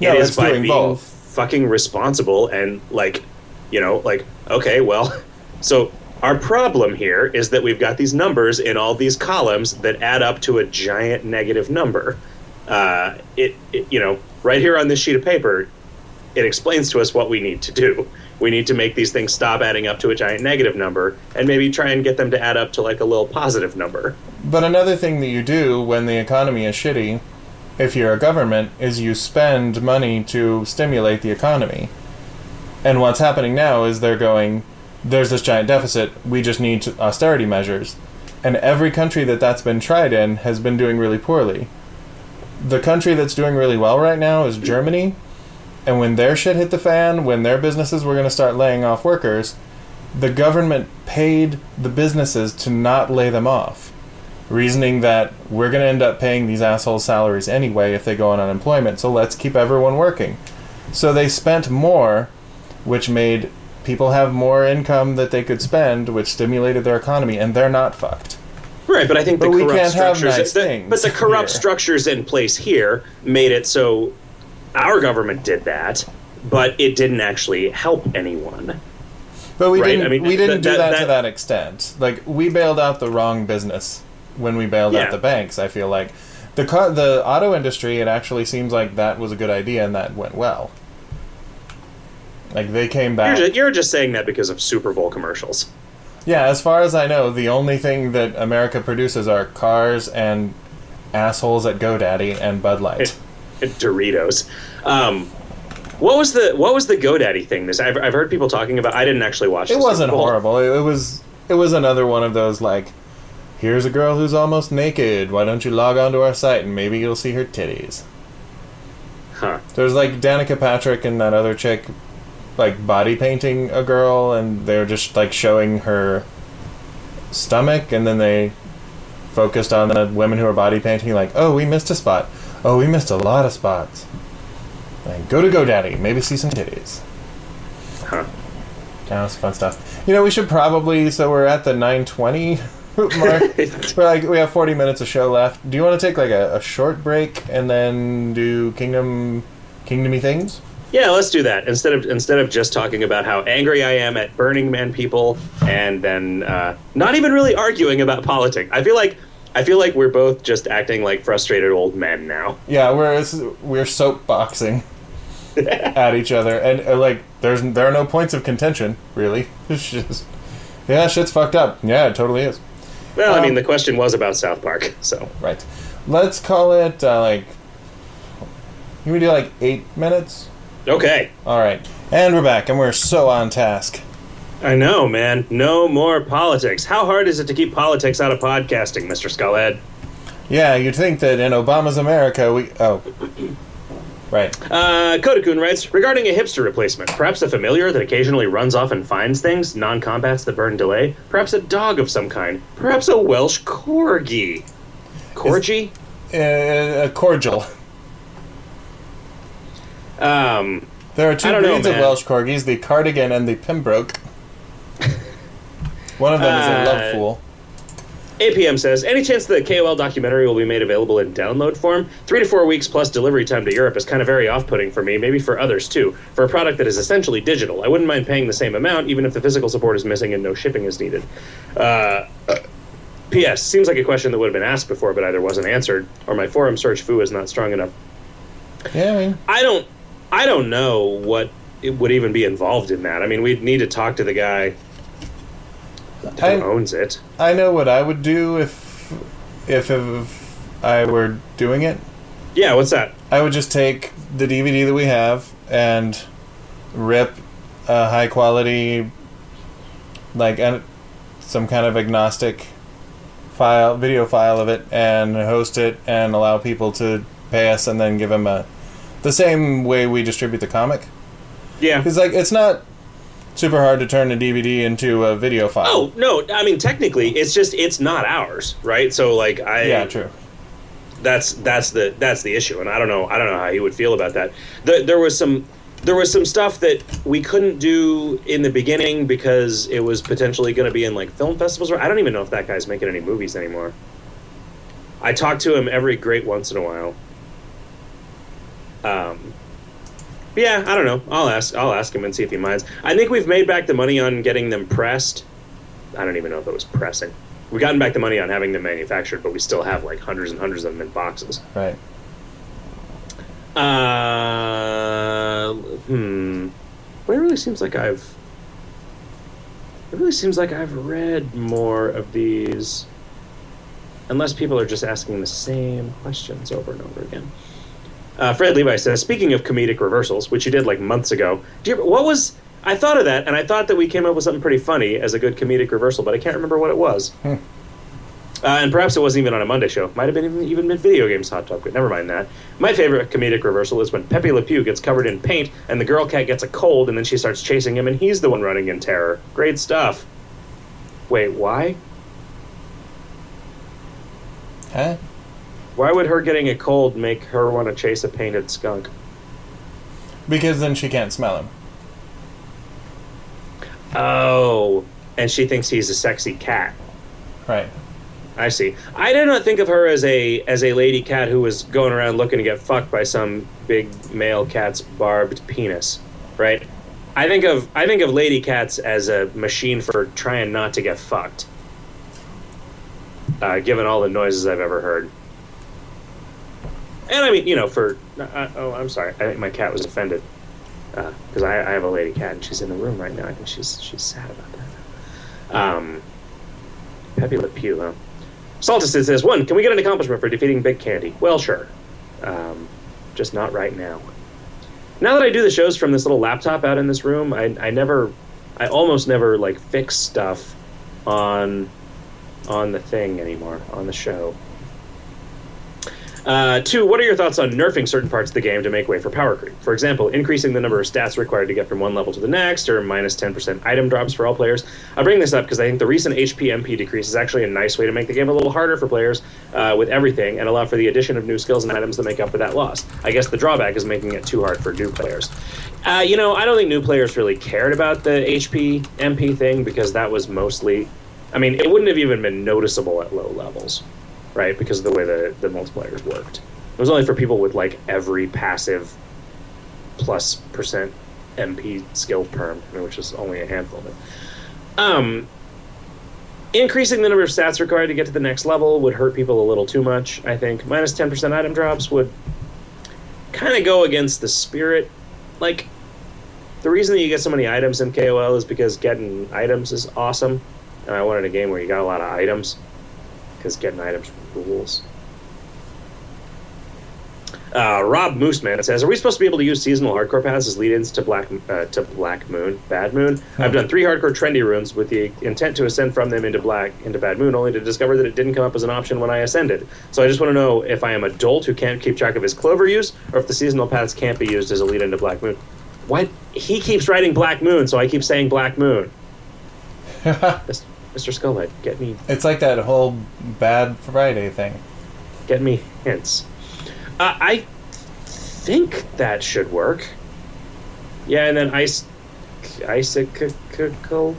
No, it is by being both. fucking responsible and like, you know, like okay, well, so our problem here is that we've got these numbers in all these columns that add up to a giant negative number. Uh, it, it, you know, right here on this sheet of paper, it explains to us what we need to do. We need to make these things stop adding up to a giant negative number and maybe try and get them to add up to like a little positive number. But another thing that you do when the economy is shitty, if you're a government, is you spend money to stimulate the economy. And what's happening now is they're going, there's this giant deficit, we just need austerity measures. And every country that that's been tried in has been doing really poorly. The country that's doing really well right now is Germany. And when their shit hit the fan, when their businesses were going to start laying off workers, the government paid the businesses to not lay them off reasoning that we're going to end up paying these assholes salaries anyway if they go on unemployment, so let's keep everyone working. So they spent more, which made people have more income that they could spend, which stimulated their economy, and they're not fucked. Right, but I think But the we corrupt structures, nice the- things but the corrupt here. structures in place here made it so our government did that, but it didn't actually help anyone. But we Right, didn't. I mean, we didn't that- do that, that- to that extent. Like we bailed out the wrong business when we bailed Yeah. out the banks. I feel like the car, the auto industry. It actually seems like that was a good idea and that went well. Like they came You're back. just, you're just saying that because of Super Bowl commercials. Yeah, as far as I know, the only thing that America produces are cars and assholes at GoDaddy and Bud Light. Doritos. Um, what was the what was the GoDaddy thing? This I've, I've heard people talking about. I didn't actually watch. It wasn't Bowl. horrible. It, it was it was another one of those like, here's a girl who's almost naked. Why don't you log onto our site and maybe you'll see her titties. Huh. There's like Danica Patrick and that other chick, like body painting a girl, and they're just like showing her stomach, and then they focused on the women who are body painting, like, oh, we missed a spot. Oh, we missed a lot of spots. Like, go to GoDaddy, maybe see some titties. Huh. Yeah, it's fun stuff. You know, we should probably. So we're at the 920 mark. we're like we have 40 minutes of show left. Do you want to take like a, a short break and then do Kingdom, Kingdomy things? Yeah, let's do that instead of instead of just talking about how angry I am at Burning Man people and then uh, not even really arguing about politics. I feel like I feel like we're both just acting like frustrated old men now. Yeah, we're we're soapboxing at each other, and uh, like there's there are no points of contention really. It's just yeah, shit's fucked up. Yeah, it totally is. Well, I Um, mean, the question was about South Park, so Right. Let's call it uh, like. Can we do like eight minutes? Okay. All right, and we're back, and we're so on task. I know, man. No more politics. How hard is it to keep politics out of podcasting, Mr. Skullhead? Yeah, you'd think that in Obama's America, we. Oh. Right. Uh, Kodakun writes regarding a hipster replacement, perhaps a familiar that occasionally runs off and finds things, non-combats that burn delay, perhaps a dog of some kind, perhaps a Welsh corgi. Corgi? Uh, a cordial. Um, There are two don't know, breeds of. Welsh corgis the cardigan and the Pembroke. One of them is a love Uh, fool. APM says, any chance the KOL documentary will be made available in download form? Three to four weeks plus delivery time to Europe is kind of very off putting for me, maybe for others too, for a product that is essentially digital. I wouldn't mind paying the same amount, even if the physical support is missing and no shipping is needed. Uh, P.S. Seems like a question that would have been asked before, but either wasn't answered, or my forum search foo is not strong enough. Yeah, I mean, I don't, I don't know what it would even be involved in that. I mean, we'd need to talk to the guy who I, owns it. I know what I would do if, if if I were doing it. Yeah, what's that? I would just take the DVD that we have and rip a high quality, like some kind of agnostic file, video file of it, and host it, and allow people to pay us, and then give them a the same way we distribute the comic. Yeah. Because like it's not super hard to turn a DVD into a video file. Oh no! I mean, technically, it's just it's not ours, right? So like, I yeah, true. that's that's the that's the issue, and I don't know I don't know how he would feel about that. The, there was some there was some stuff that we couldn't do in the beginning because it was potentially going to be in like film festivals. Or I don't even know if that guy's making any movies anymore. I talk to him every great once in a while. Um, yeah, I don't know. I'll ask. I'll ask him and see if he minds. I think we've made back the money on getting them pressed. I don't even know if it was pressing. We've gotten back the money on having them manufactured, but we still have like hundreds and hundreds of them in boxes. Right. Uh, hmm. Well, it really seems like I've. It really seems like I've read more of these. Unless people are just asking the same questions over and over again. Uh, Fred Levi says, speaking of comedic reversals, which you did like months ago, do you, what was? I thought of that, and I thought that we came up with something pretty funny as a good comedic reversal, but I can't remember what it was. Hmm. Uh, and perhaps it wasn't even on a Monday show. Might have been even, even been video games hot topic. Never mind that. My favorite comedic reversal is when Pepe Le Pew gets covered in paint and the girl cat gets a cold, and then she starts chasing him, and he's the one running in terror. Great stuff. Wait, why? Huh? Why would her getting a cold make her want to chase a painted skunk? Because then she can't smell him. Oh, and she thinks he's a sexy cat. Right. I see. I did not think of her as a as a lady cat who was going around looking to get fucked by some big male cat's barbed penis, right? I think of I think of lady cats as a machine for trying not to get fucked. Uh, given all the noises I've ever heard, and I mean, you know, for uh, oh, I'm sorry, I think my cat was offended because I, I have a lady cat and she's in the room right now. I think she's she's sad about that. Um, Pepe Le Pew, huh? Saltis says, one, can we get an accomplishment for defeating Big Candy? Well, sure. Um, just not right now. Now that I do the shows from this little laptop out in this room, I, I never, I almost never like fix stuff on, on the thing anymore, on the show. Uh, two, what are your thoughts on nerfing certain parts of the game to make way for power creep? For example, increasing the number of stats required to get from one level to the next, or minus 10% item drops for all players. I bring this up because I think the recent HP MP decrease is actually a nice way to make the game a little harder for players uh, with everything and allow for the addition of new skills and items that make up for that loss. I guess the drawback is making it too hard for new players. Uh, you know, I don't think new players really cared about the HP MP thing because that was mostly. I mean, it wouldn't have even been noticeable at low levels right? Because of the way the, the multiplayers worked. It was only for people with like every passive plus percent MP skill perm, which is only a handful of it. Um, increasing the number of stats required to get to the next level would hurt people a little too much, I think. Minus 10% item drops would kind of go against the spirit. Like, the reason that you get so many items in KOL is because getting items is awesome. And I wanted a game where you got a lot of items because getting items rules. Uh, Rob Mooseman says, "Are we supposed to be able to use seasonal hardcore paths as lead-ins to Black uh, to Black Moon, Bad Moon? I've done three hardcore trendy runes with the intent to ascend from them into Black into Bad Moon, only to discover that it didn't come up as an option when I ascended. So I just want to know if I am a dolt who can't keep track of his clover use, or if the seasonal paths can't be used as a lead into Black Moon. What he keeps writing Black Moon, so I keep saying Black Moon. Mr. Skullhead, get me It's like that whole Bad Friday thing. get me hints. Uh, I think that should work. Yeah, and then ice, icicle.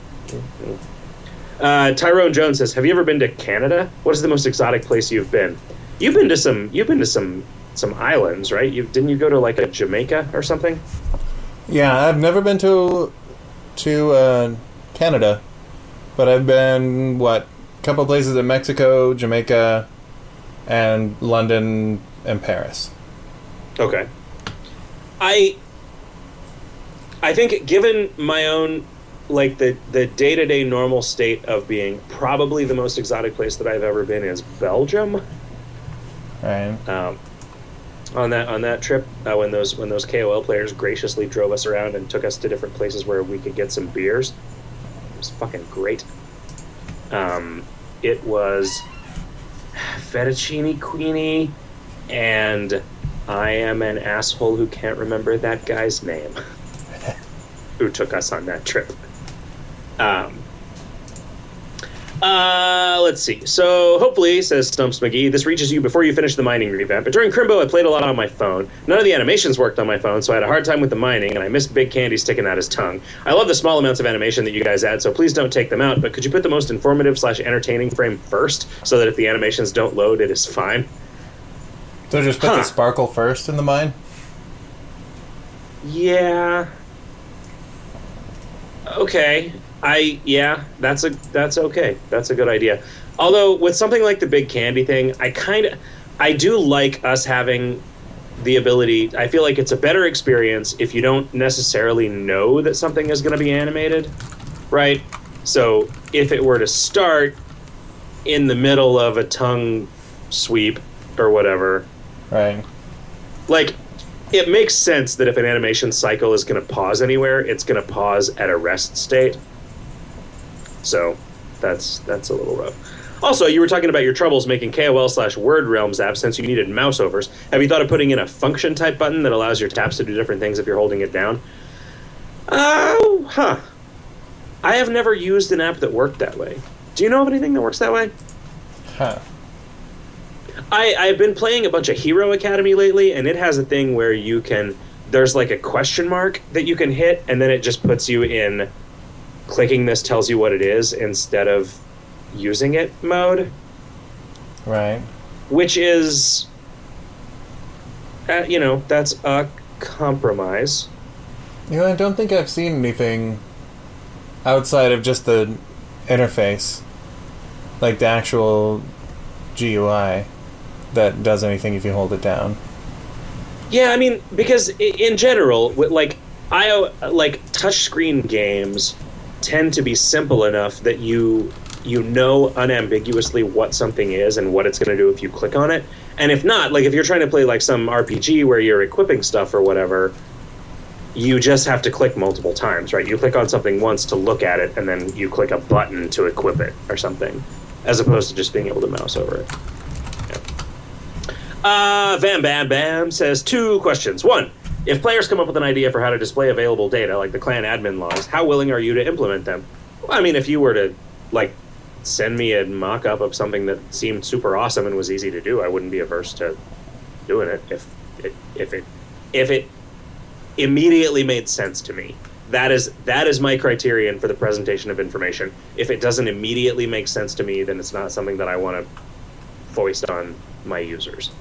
Uh, Tyrone Jones says, "Have you ever been to Canada? What is the most exotic place you've been? You've been to some. You've been to some some islands, right? You didn't you go to like a Jamaica or something? Yeah, I've never been to to uh, Canada, but I've been what a couple places in Mexico, Jamaica, and London and Paris. Okay. I I think given my own like the the day-to-day normal state of being probably the most exotic place that I've ever been is Belgium. Right. Um, on that on that trip uh, when those when those KOL players graciously drove us around and took us to different places where we could get some beers. Was fucking great. Um, it was fettuccine queenie, and I am an asshole who can't remember that guy's name who took us on that trip. Um, uh, let's see. So hopefully, says Stumps McGee, this reaches you before you finish the mining revamp. But during Crimbo, I played a lot on my phone. None of the animations worked on my phone, so I had a hard time with the mining, and I missed Big Candy sticking out his tongue. I love the small amounts of animation that you guys add, so please don't take them out. But could you put the most informative slash entertaining frame first, so that if the animations don't load, it is fine? So just put Huh. the sparkle first in the mine. Yeah. Okay. I yeah, that's a that's okay. That's a good idea. Although with something like the big candy thing, I kind of I do like us having the ability. I feel like it's a better experience if you don't necessarily know that something is going to be animated, right? So if it were to start in the middle of a tongue sweep or whatever, Right. like it makes sense that if an animation cycle is going to pause anywhere, it's going to pause at a rest state. So that's that's a little rough. Also, you were talking about your troubles making KOL slash Word Realms apps since you needed mouse overs. Have you thought of putting in a function type button that allows your taps to do different things if you're holding it down? Oh, huh. I have never used an app that worked that way. Do you know of anything that works that way? Huh. I, I've been playing a bunch of Hero Academy lately, and it has a thing where you can. There's like a question mark that you can hit, and then it just puts you in clicking this tells you what it is instead of using it mode, Right. which is. Uh, you know, that's a compromise. You know, I don't think I've seen anything outside of just the interface, like the actual GUI, that does anything if you hold it down. Yeah, I mean, because in general, with like I like touchscreen games tend to be simple enough that you you know unambiguously what something is and what it's going to do if you click on it. And if not, like if you're trying to play like some RPG where you're equipping stuff or whatever, you just have to click multiple times, right? You click on something once to look at it, and then you click a button to equip it or something, as opposed to just being able to mouse over it. Uh, Vam Bam Bam says two questions. One, if players come up with an idea for how to display available data, like the clan admin logs, how willing are you to implement them? Well, I mean, if you were to, like, send me a mock up of something that seemed super awesome and was easy to do, I wouldn't be averse to doing it if it, if it, if it immediately made sense to me. That is that is my criterion for the presentation of information. If it doesn't immediately make sense to me, then it's not something that I want to foist on my users.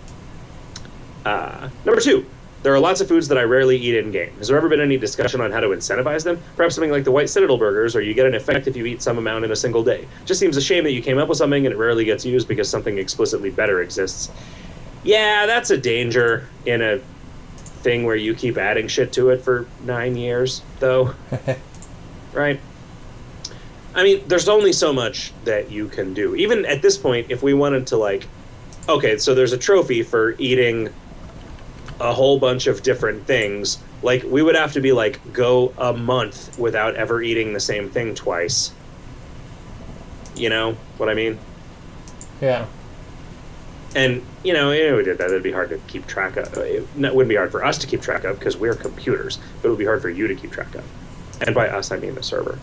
Uh, number two, there are lots of foods that I rarely eat in game. Has there ever been any discussion on how to incentivize them? Perhaps something like the White Citadel burgers, or you get an effect if you eat some amount in a single day. Just seems a shame that you came up with something and it rarely gets used because something explicitly better exists. Yeah, that's a danger in a thing where you keep adding shit to it for nine years, though. right? I mean, there's only so much that you can do. Even at this point, if we wanted to, like, okay, so there's a trophy for eating a whole bunch of different things. Like, we would have to be like, go a month without ever eating the same thing twice. You know what I mean? Yeah. And you know, if we did that, it'd be hard to keep track of. It wouldn't be hard for us to keep track of because we're computers, but it would be hard for you to keep track of. And by us, I mean the server.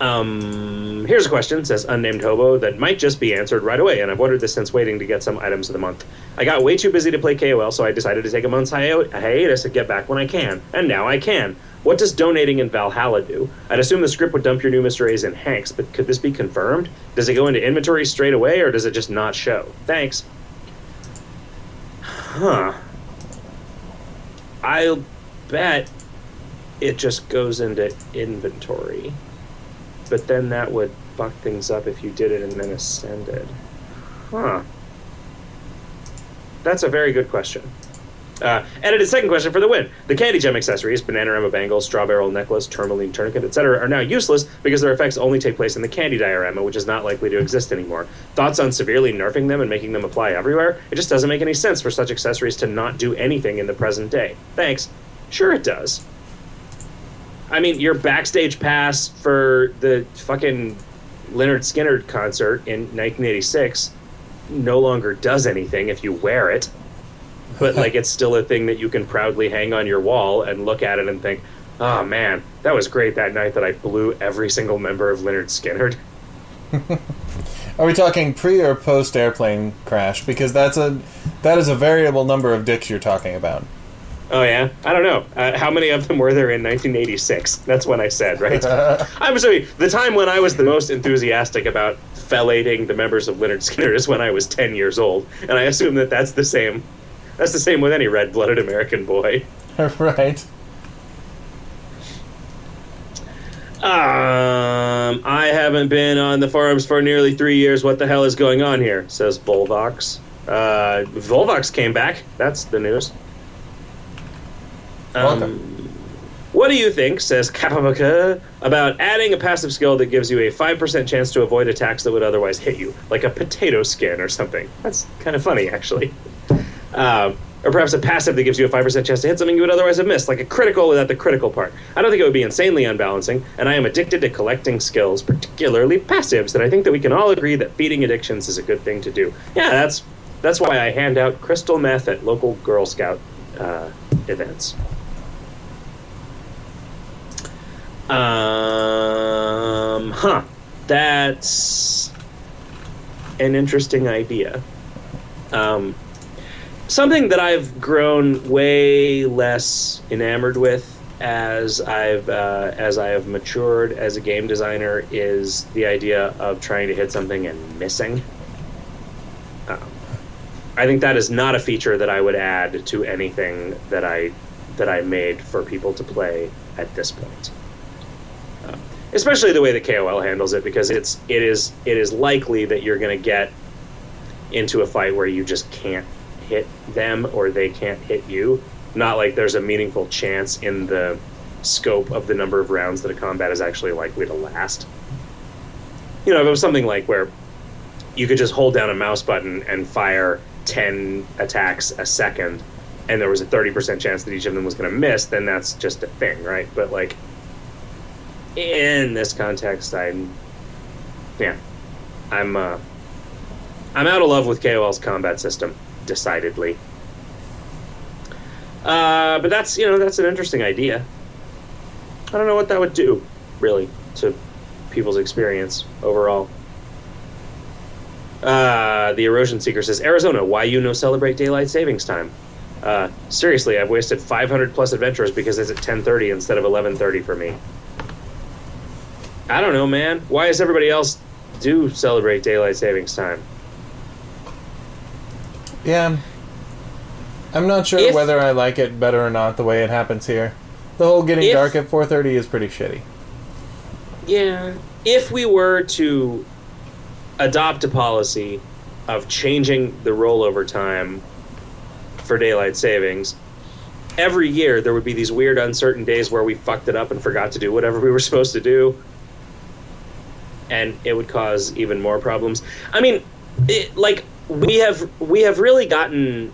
Um, here's a question, says unnamed hobo, that might just be answered right away, and I've wondered this since waiting to get some items of the month. I got way too busy to play KOL, so I decided to take a month's hi- hiatus and get back when I can, and now I can. What does donating in Valhalla do? I'd assume the script would dump your new Mr. A's in Hanks, but could this be confirmed? Does it go into inventory straight away, or does it just not show? Thanks. Huh. I'll bet it just goes into inventory. But then that would fuck things up if you did it and then ascended. Huh. That's a very good question. Uh, edited second question for the win. The candy gem accessories, banana Bananarama bangle, strawberyl necklace, tourmalime tourniquet, etc., are now useless because their effects only take place in the candy diorama, which is not likely to exist anymore. Thoughts on severely nerfing them and making them apply everywhere? It just doesn't make any sense for such accessories to not do anything in the present day. Thanks. Sure, it does. I mean, your backstage pass for the fucking Lynyrd Skynyrd concert in 1986 no longer does anything if you wear it but like it's still a thing that you can proudly hang on your wall and look at it and think, oh man, that was great that night that I blew every single member of Lynyrd Skynyrd. Are we talking pre or post airplane crash? Because that's a that is a variable number of dicks you're talking about. Oh yeah, I don't know. Uh, how many of them were there in 1986? That's when I said, right? I'm sorry. The time when I was the most enthusiastic about fellating the members of Lynyrd Skynyrd is when I was 10 years old, and I assume that that's the same that's the same with any red blooded American boy. right. Um, I haven't been on the forums for nearly three years. What the hell is going on here? Says Volvox. Uh, Volvox came back. That's the news. Um, what do you think, says Kapamaka, about adding a passive skill that gives you a 5% chance to avoid attacks that would otherwise hit you, like a potato skin or something? That's kind of funny, actually. Uh, or perhaps a passive that gives you a 5% chance to hit something you would otherwise have missed, like a critical without the critical part. I don't think it would be insanely unbalancing, and I am addicted to collecting skills, particularly passives, and I think that we can all agree that feeding addictions is a good thing to do. Yeah, that's that's why I hand out crystal meth at local Girl Scout uh, events. Um, huh. That's an interesting idea. Um, something that I've grown way less enamored with as I've uh, as I have matured as a game designer is the idea of trying to hit something and missing. Um, I think that is not a feature that I would add to anything that I that I made for people to play at this point. Especially the way the KOL handles it, because it's it is it is likely that you're going to get into a fight where you just can't hit them or they can't hit you. Not like there's a meaningful chance in the scope of the number of rounds that a combat is actually likely to last. You know, if it was something like where you could just hold down a mouse button and fire 10 attacks a second and there was a 30% chance that each of them was going to miss, then that's just a thing, right? But like in this context, I'm yeah, I'm uh, I'm out of love with KOL's combat system decidedly. Uh, but that's you know that's an interesting idea. I don't know what that would do, really, to people's experience overall. Uh, the erosion seeker says Arizona, why you no celebrate daylight savings time? Uh, seriously, I've wasted 500 plus adventures because it's at 10:30 instead of 11:30 for me. I don't know, man. Why does everybody else do celebrate daylight savings time? Yeah. I'm not sure If- whether I like it better or not the way it happens here. The whole getting If- dark at 4:30 is pretty shitty. Yeah. If we were to adopt a policy of changing the rollover time for daylight savings, every year there would be these weird, uncertain days where we fucked it up and forgot to do whatever we were supposed to do. And it would cause even more problems. I mean, it, like we have we have really gotten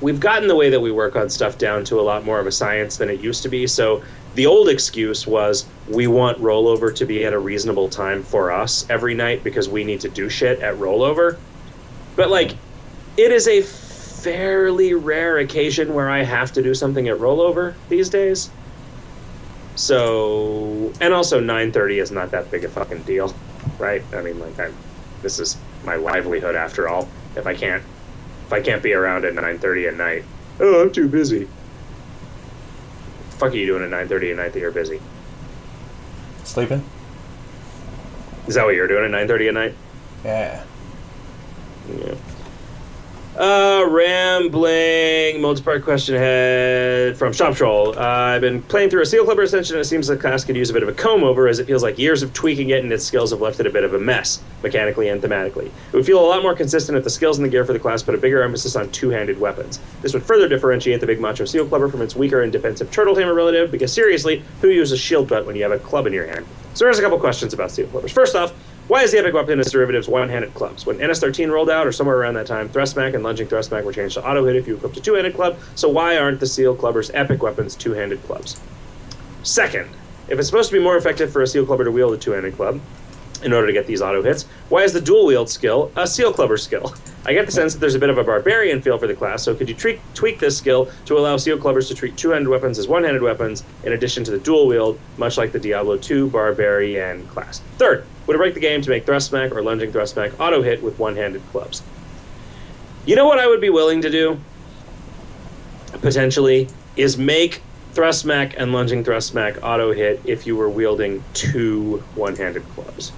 we've gotten the way that we work on stuff down to a lot more of a science than it used to be. So the old excuse was we want rollover to be at a reasonable time for us every night because we need to do shit at rollover. But like it is a fairly rare occasion where I have to do something at rollover these days. So and also 9:30 is not that big a fucking deal, right? I mean like I'm this is my livelihood after all. If I can't if I can't be around at 9:30 at night, oh, I'm too busy. fuck are you doing at nine thirty at night that you're busy? Sleeping? Is that what you're doing at nine thirty at night? Yeah. Yeah. Uh, rambling, multi-part question ahead from Shop Troll. Uh, I've been playing through a Seal Clubber ascension, and it seems the class could use a bit of a comb-over, as it feels like years of tweaking it and its skills have left it a bit of a mess, mechanically and thematically. It would feel a lot more consistent if the skills and the gear for the class put a bigger emphasis on two-handed weapons. This would further differentiate the big macho Seal Clubber from its weaker and defensive Turtle Tamer relative, because seriously, who uses a shield butt when you have a club in your hand? So there's a couple questions about Seal Clubbers. First off, why is the epic weapon and its derivatives one-handed clubs? When NS13 rolled out, or somewhere around that time, thrust smack and lunging thrust smack were changed to auto hit if you equipped a two-handed club. So why aren't the seal clubbers epic weapons two-handed clubs? Second, if it's supposed to be more effective for a seal clubber to wield a two-handed club in order to get these auto hits, why is the dual wield skill a seal clubber skill? I get the sense that there's a bit of a barbarian feel for the class, so could you tweak, tweak this skill to allow seal clubbers to treat two-handed weapons as one-handed weapons in addition to the dual wield, much like the Diablo 2 barbarian class? Third, would it break the game to make thrust smack or lunging thrust smack auto hit with one-handed clubs? You know what I would be willing to do? Potentially is make thrust smack and lunging thrust smack auto hit if you were wielding two one-handed clubs.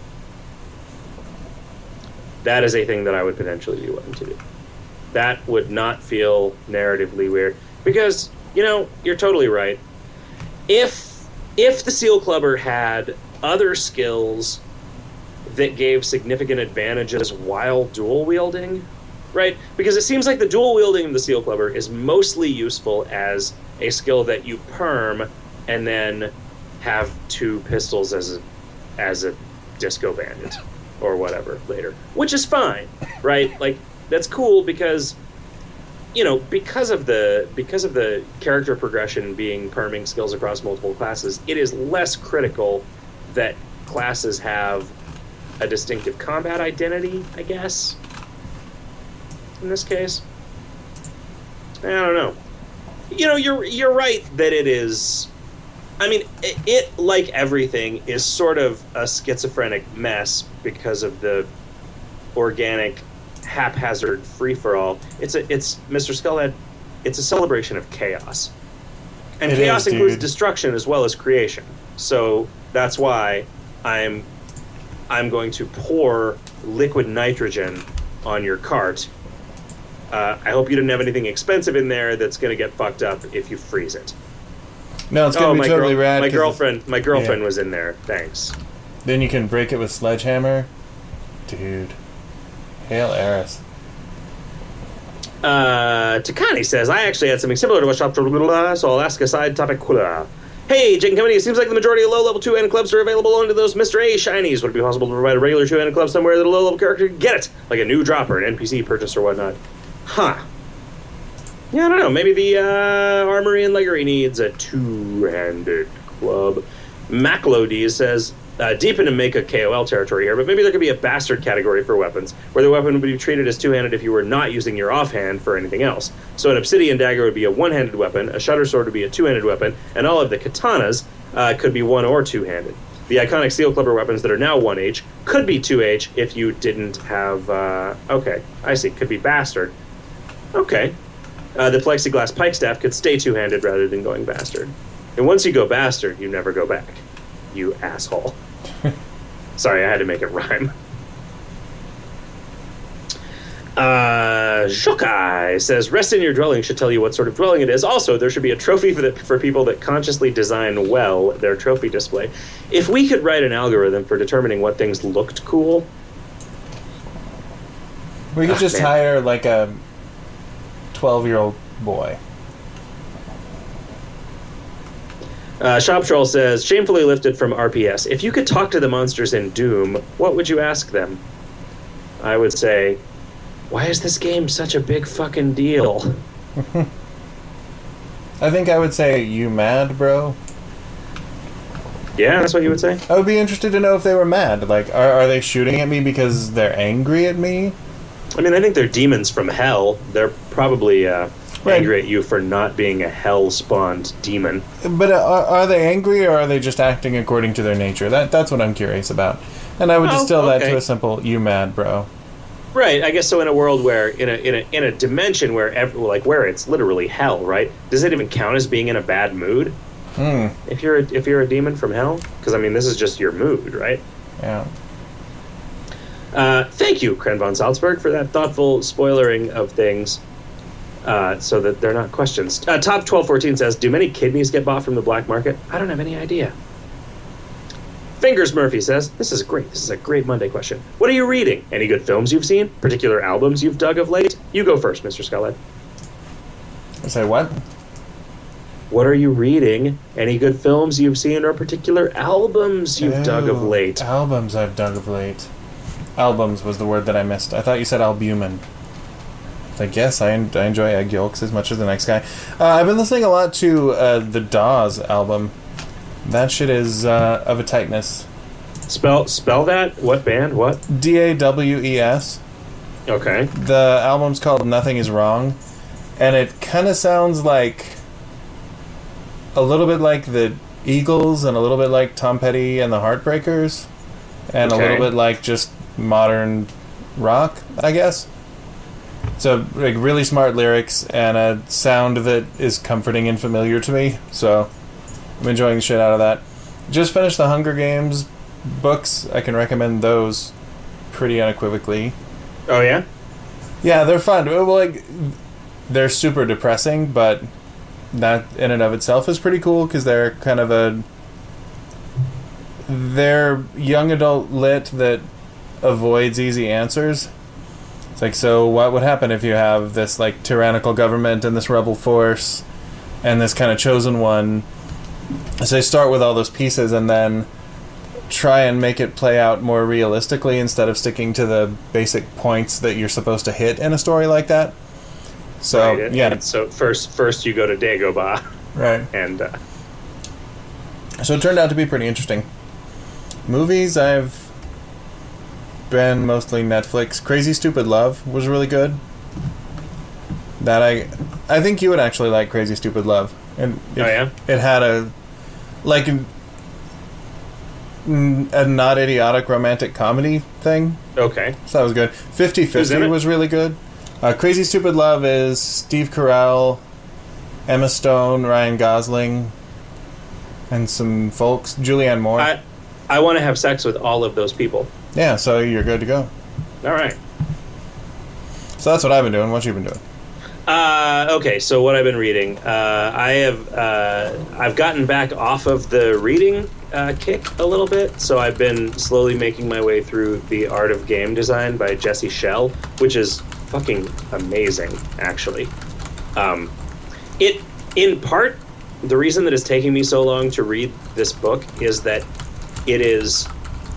That is a thing that I would potentially be willing to do. That would not feel narratively weird because you know you're totally right. If if the seal clubber had other skills that gave significant advantages while dual wielding, right? Because it seems like the dual wielding of the seal clubber is mostly useful as a skill that you perm and then have two pistols as a as a disco bandit or whatever later, which is fine, right? Like that's cool because you know because of the because of the character progression being perming skills across multiple classes, it is less critical that classes have a distinctive combat identity, I guess. In this case, I don't know. You know, you're you're right that it is. I mean, it, it like everything is sort of a schizophrenic mess because of the organic, haphazard free for all. It's a it's Mr. Skullhead. It's a celebration of chaos, and It chaos is, includes destruction as well as creation. So that's why I'm I'm going to pour liquid nitrogen on your cart. Uh, I hope you didn't have anything expensive in there that's going to get fucked up if you freeze it. No, it's gonna oh, be my, totally girl- rad. my 'cause it's- girlfriend, my girlfriend was in there. Thanks. Then you can break it with sledgehammer, dude. Hail Eris. Uh, Takani says, I actually had something similar to what Shop so I'll ask a side topic. Hey, Jake and Company, it seems like the majority of low-level two-handed clubs are available only to those Mr. A shinies. Would it be possible to provide a regular two-handed club somewhere that a low-level character can get it? Like a new dropper, an NPC purchase, or whatnot. Huh. Yeah, I don't know. Maybe the uh, Armory and Leggery needs a two-handed club. Maclody says, uh, deep into make a KOL territory here, but maybe there could be a bastard category for weapons, where the weapon would be treated as two-handed if you were not using your offhand for anything else. So an obsidian dagger would be a one-handed weapon, a shutter sword would be a two-handed weapon, and all of the katanas uh, could be one or two-handed. The iconic seal clubber weapons that are now 1H could be 2H if you didn't have. Uh, okay, I see. Could be bastard. Okay. Uh, the plexiglass pike staff could stay two handed rather than going bastard. And once you go bastard, you never go back. You asshole. Sorry, I had to make it rhyme. Uh, Shokai says, "Rest in your dwelling should tell you what sort of dwelling it is. Also, there should be a trophy for, the, for people that consciously design well their trophy display. If we could write an algorithm for determining what things looked cool, We could Ah, just man. hire like a twelve-year-old boy. Uh, Shop Troll says, shamefully lifted from RPS. If you could talk to the monsters in Doom, what would you ask them? I would say, why is this game such a big fucking deal? I think I would say, "You mad, bro?" Yeah, that's what you would say? I would be interested to know if they were mad. Like, are, are they shooting at me because they're angry at me? I mean, I think they're demons from hell. They're probably uh, Right. angry at you for not being a hell spawned demon. But uh, are, are they angry or are they just acting according to their nature? That that's what I'm curious about. And I would Oh, distill that to a simple "You mad, bro?" Right. I guess so. In a world where, in a in a in a dimension where, ev- like, where it's literally hell, right? Does it even count as being in a bad mood? Hmm. If you're a, if you're a demon from hell, because I mean this is just your mood, right? Yeah. Uh, thank you, Kren von Salzburg, for that thoughtful spoilering of things, uh, so that they're not questions. Uh, Top twelve fourteen says, "Do many kidneys get bought from the black market?" I don't have any idea. Fingers Murphy says, "This is great. This is a great Monday question. What are you reading? Any good films you've seen? Particular albums you've dug of late? You go first, Mister Skullhead. I say what? What are you reading? Any good films you've seen or particular albums you've dug of late? Albums I've dug of late. Albums was the word that I missed. I thought you said albumin. I guess I, I enjoy egg yolks as much as the next guy. Uh, I've been listening a lot to uh, the Dawes album. That shit is uh, of a tightness. Spell spell that. What band? What? D A W E S. Okay. The album's called Nothing Is Wrong, and it kind of sounds like a little bit like the Eagles and a little bit like Tom Petty and the Heartbreakers, and a little bit like just modern rock, I guess. So, like, really smart lyrics and a sound that is comforting and familiar to me. So, I'm enjoying the shit out of that. Just finished the Hunger Games books. I can recommend those pretty unequivocally. Oh yeah. Yeah, they're fun. Well, like they're super depressing, but that in and of itself is pretty cool because they're kind of a they're young adult lit that avoids easy answers. It's like, so what would happen if you have this like tyrannical government and this rebel force and this kind of chosen one? So they start with all those pieces and then try and make it play out more realistically instead of sticking to the basic points that you're supposed to hit in a story like that. So Right, yeah, and so first, first you go to Dagobah, right. and uh, So it turned out to be pretty interesting. Movies, I've been mostly Netflix. Crazy Stupid Love was really good. That I, I think you would actually like Crazy Stupid Love. And it, Oh, yeah? it had a, like, a, a not idiotic romantic comedy thing. okay, So that was good. 50 Who's in 50 was really good. Uh, Crazy Stupid Love is Steve Carell, Emma Stone, Ryan Gosling, and some folks. Julianne Moore. I I want to have sex with all of those people. Yeah, so you're good to go. All right. So that's what I've been doing. What you been doing? Uh, okay, so what I've been reading, uh, I have uh, I've gotten back off of the reading uh, kick a little bit, so I've been slowly making my way through the Art of Game Design by Jesse Schell, which is fucking amazing, actually. Um, it in part the reason that it's taking me so long to read this book is that it is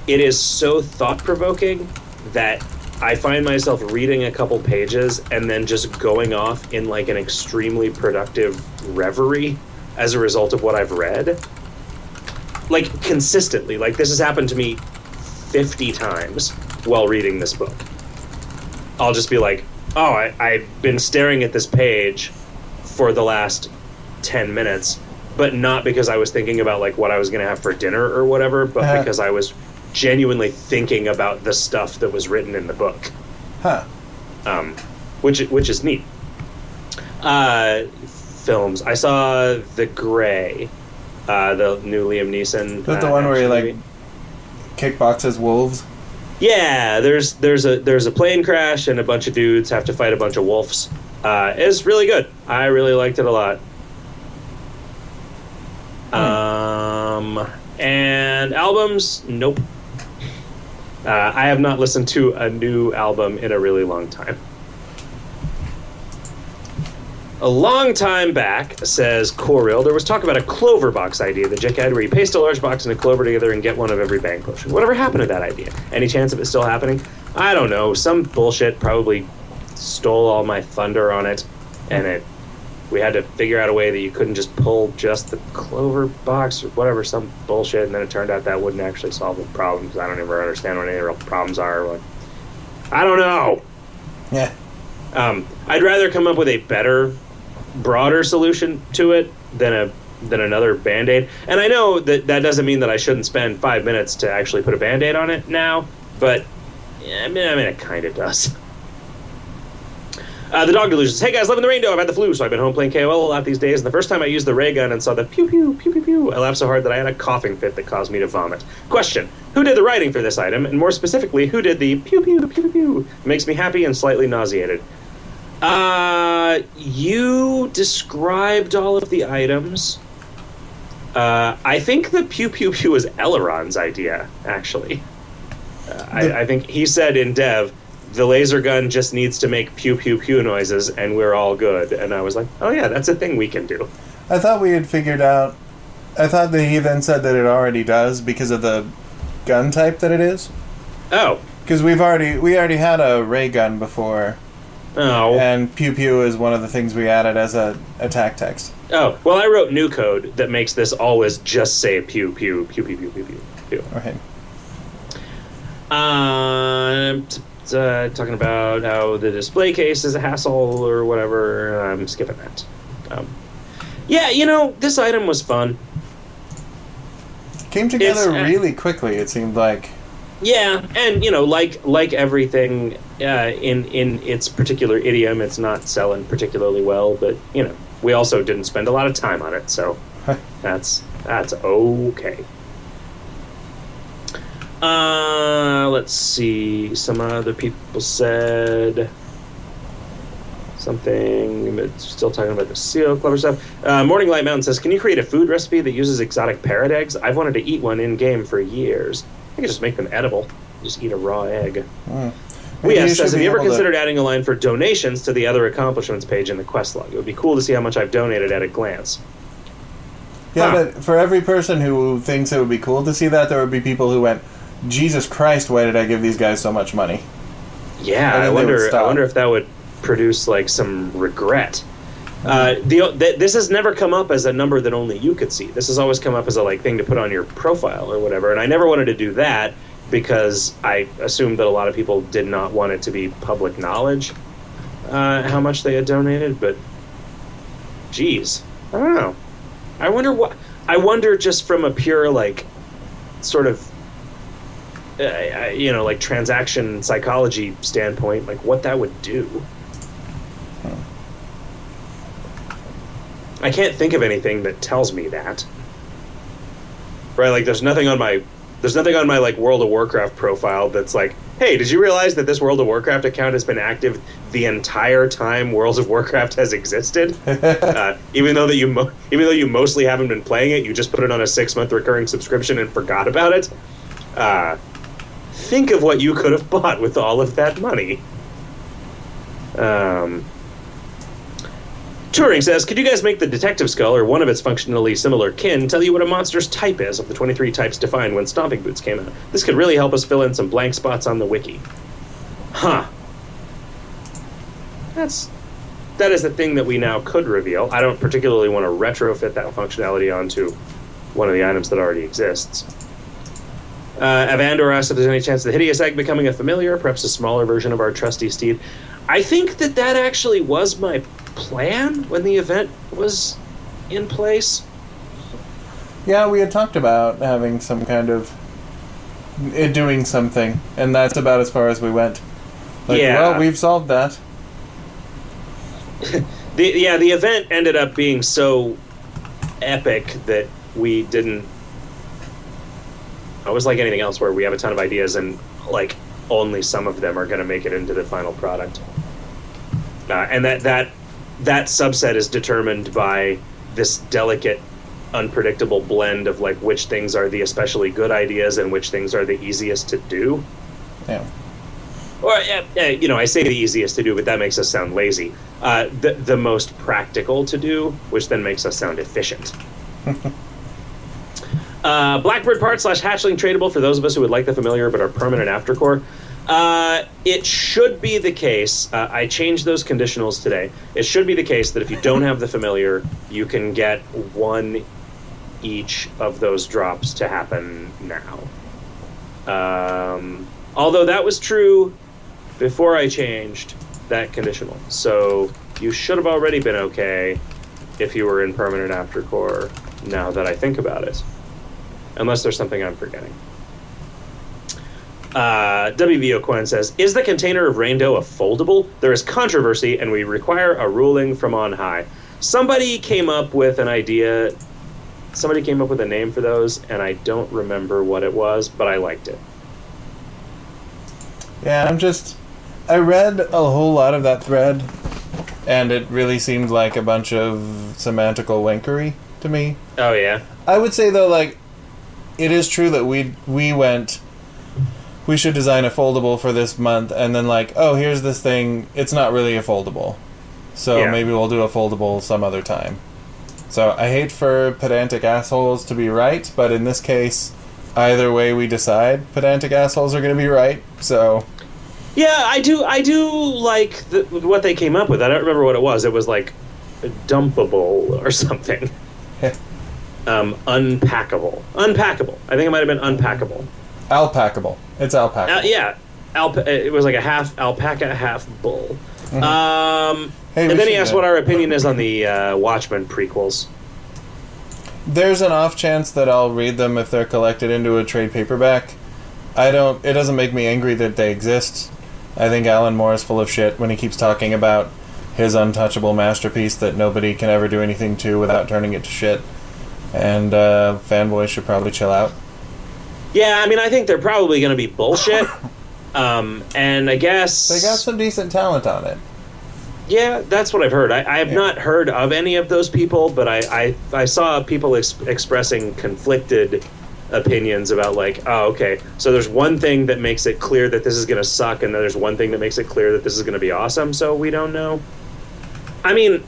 it is so thought provoking that I find myself reading a couple pages and then just going off in like an extremely productive reverie as a result of what I've read. Like consistently. Like this has happened to me 50 times while reading this book. I'll just be like, oh, I, I've been staring at this page for the last 10 minutes, but not because I was thinking about like what I was going to have for dinner or whatever, but Uh-huh. because I was genuinely thinking about the stuff that was written in the book, Huh. um, which which is neat. Uh, films. I saw The Grey, uh, the new Liam Neeson. Is that the uh, one where he like kickboxes wolves? Yeah, there's there's a there's a plane crash and a bunch of dudes have to fight a bunch of wolves. Uh, it's really good. I really liked it a lot. Um, and albums, nope. Uh, I have not listened to a new album in a really long time. A long time back, says Coril, there was talk about a clover box idea that Jack had where you paste a large box and a clover together and get one of every bang potion. Whatever happened to that idea? Any chance of it still happening? I don't know. Some bullshit probably stole all my thunder on it, and it we had to figure out a way that you couldn't just pull just the clover box or whatever, some bullshit, and then it turned out that wouldn't actually solve the problem because I don't ever understand what any real problems are. Like, I don't know. Yeah. Um, I'd rather come up with a better, broader solution to it than a than another band aid. And I know that that doesn't mean that I shouldn't spend five minutes to actually put a band aid on it now, but yeah, I mean, I mean, it kind of does. Uh, the dog delusions. Hey guys, living the rainbow. I've had the flu, so I've been home playing KOL a lot these days. And the first time I used the ray gun and saw the pew pew pew pew pew, I laughed so hard that I had a coughing fit that caused me to vomit. Question: Who did the writing for this item, and more specifically, who did the pew pew pew pew pew? It makes me happy and slightly nauseated. Uh, you described all of the items. Uh, I think the pew pew pew was Eleron's idea, actually. Uh, I, I think he said in dev, the laser gun just needs to make pew pew pew noises and we're all good. And I was like, oh yeah, that's a thing we can do. I thought we had figured out. I thought that he then said that it already does because of the gun type that it is. Oh, Because we've already we already had a ray gun before, oh, and pew pew is one of the things we added as a attack text. oh. Well, I wrote new code that makes this always just say pew pew pew pew pew pew pew. pew. Okay. Um, t- t- uh, talking about how the display case is a hassle or whatever. I'm skipping that. Um, yeah, you know, this item was fun. Came together uh, really quickly. It seemed like. Yeah, and you know, like like everything uh, in in its particular idiom, it's not selling particularly well. But you know, we also didn't spend a lot of time on it, so that's that's okay. Uh, let's see. Some other people said something. But still talking about the seal clubber stuff. Uh, Morning Light Mountain says, "Can you create a food recipe that uses exotic parrot eggs? I've wanted to eat one in game for years. I could just make them edible. Just eat a raw egg." Mm. We asked, says, have you ever able to- considered adding a line for donations to the other accomplishments page in the quest log? It would be cool to see how much I've donated at a glance. Yeah, Huh. but for every person who thinks it would be cool to see that, there would be people who went, "Jesus Christ, why did I give these guys so much money?" Yeah, I then they would wonder. I wonder if that would produce like some regret. Uh, the, th- this has never come up as a number that only you could see. This has always come up as a like thing to put on your profile or whatever. And I never wanted to do that because I assumed that a lot of people did not want it to be public knowledge uh, how much they had donated. But, geez, I don't know. I wonder what. I wonder just from a pure like, sort of uh, you know, like transaction psychology standpoint, like what that would do. I can't think of anything that tells me that. Right, like there's nothing on my there's nothing on my like World of Warcraft profile that's like, hey, did you realize that this World of Warcraft account has been active the entire time World of Warcraft has existed? uh, even though that you mo- even though you mostly haven't been playing it, you just put it on a six month recurring subscription and forgot about it. Uh, think of what you could have bought with all of that money. Um, Turing says, Could you guys make the detective skull or one of its functionally similar kin tell you what a monster's type is of the 23 types defined when Stomping Boots came out? This could really help us fill in some blank spots on the wiki. Huh. That's. That is the thing that we now could reveal. I don't particularly want to retrofit that functionality onto one of the items that already exists. Uh, Evandor asks if there's any chance of the hideous egg becoming a familiar, perhaps a smaller version of our trusty steed. I think that that actually was my plan when the event was in place. Yeah, we had talked about having some kind of it doing something, and that's about as far as we went. Like, Yeah. well, we've solved that. The, yeah, the event ended up being so epic that we didn't. I was like anything else where we have a ton of ideas and like only some of them are going to make it into the final product. Uh, and that that that subset is determined by this delicate unpredictable blend of like which things are the especially good ideas and which things are the easiest to do Yeah. or uh, you know, I say the easiest to do, but that makes us sound lazy. Uh, the the most practical to do, which then makes us sound efficient. uh, Blackbird part slash hatchling tradable for those of us who would like the familiar but are permanent aftercore. Uh, it should be the case. Uh, I changed those conditionals today. It should be the case that if you don't have the familiar, you can get one each of those drops to happen now. Um, although that was true before I changed that conditional. So you should have already been okay if you were in permanent aftercore now that I think about it. Unless there's something I'm forgetting. Uh, WVO Quinn says, "Is the container of Rain-Doh a foldable? There is controversy, and we require a ruling from on high." Somebody came up with an idea. Somebody came up with a name for those, and I don't remember what it was, but I liked it. Yeah, I'm just. I read a whole lot of that thread, and it really seemed like a bunch of semantical wankery to me. Oh yeah, I would say though, like, it is true that we we went. We should design a foldable for this month, and then like, oh, here's this thing. It's not really a foldable, so Yeah. maybe we'll do a foldable some other time. So I hate for pedantic assholes to be right, but in this case, either way we decide, pedantic assholes are going to be right. So yeah. I do. I do like the, what they came up with. I don't remember what it was. It was like dumpable or something. um, unpackable. Unpackable. I think it might have been unpackable. alpackable. It's alpaca. Uh, yeah, alpa- it was like a half alpaca, half bull. Um, Hey, and then he asked what our opinion is on the uh, Watchmen prequels. There's an off chance that I'll read them if they're collected into a trade paperback. I don't. It doesn't make me angry that they exist. I think Alan Moore is full of shit when he keeps talking about his untouchable masterpiece that nobody can ever do anything to without turning it to shit. And uh, fanboys should probably chill out. Yeah, I mean, I think they're probably going to be bullshit. um, and I guess They got some decent talent on it. Yeah, that's what I've heard. I, I have Yeah. not heard of any of those people, but I, I, I saw people ex- expressing conflicted opinions about like, oh, okay, so there's one thing that makes it clear that this is going to suck, and then there's one thing that makes it clear that this is going to be awesome. So we don't know. I mean,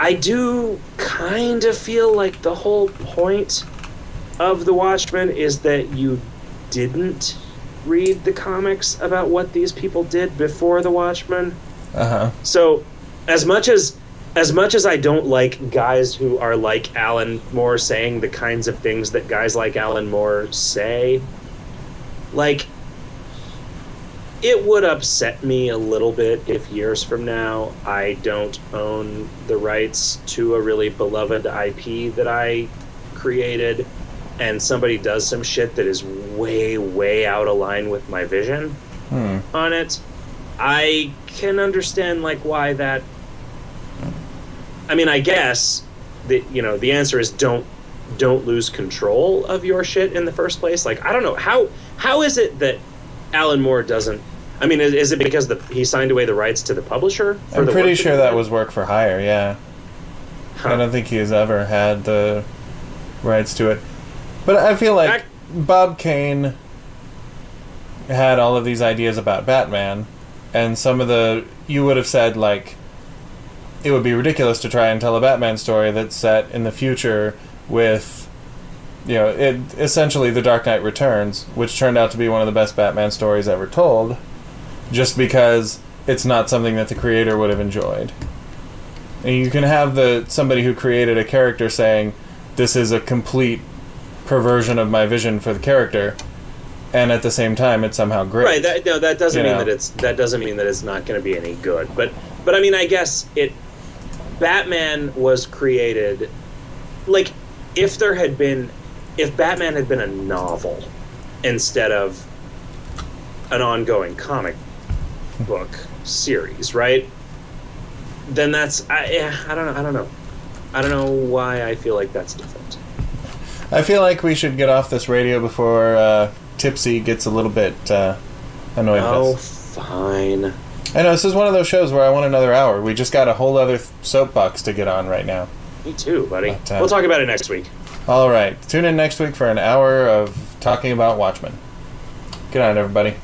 I do kind of feel like the whole point of the Watchmen is that you didn't read the comics about what these people did before the Watchmen. Uh huh. So, as much as as much as I don't like guys who are like Alan Moore saying the kinds of things that guys like Alan Moore say, like it would upset me a little bit if years from now I don't own the rights to a really beloved IP that I created and somebody does some shit that is way way out of line with my vision Hmm. on it. I can understand like why that. I mean, I guess the you know the answer is don't don't lose control of your shit in the first place. Like I don't know how how is it that Alan Moore doesn't. I mean, is, is it because the he signed away the rights to the publisher? for I'm the pretty sure that was work for hire. Yeah. Huh. I don't think he's ever had the rights to it. But I feel like Bob Kane had all of these ideas about Batman, and some of the you would have said like it would be ridiculous to try and tell a Batman story that's set in the future with you know it essentially the Dark Knight Returns, which turned out to be one of the best Batman stories ever told, just because it's not something that the creator would have enjoyed. And you can have the somebody who created a character saying, "This is a complete perversion of my vision for the character," and at the same time, it's somehow great. Right. That, no, that doesn't You mean know. that it's that doesn't mean that it's not going to be any good. But but I mean, I guess it. Batman was created, like, if there had been, if Batman had been a novel instead of an ongoing comic book series, right? Then that's I yeah, I don't know I don't know I don't know why I feel like that's different. I feel like we should get off this radio before uh, Tipsy gets a little bit uh, annoyed Oh, fine. I know this is one of those shows where I want another hour. We just got a whole other soapbox to get on right now. Me too, buddy. But, uh, we'll talk about it next week. All right, tune in next week for an hour of talking about Watchmen. Good night, everybody.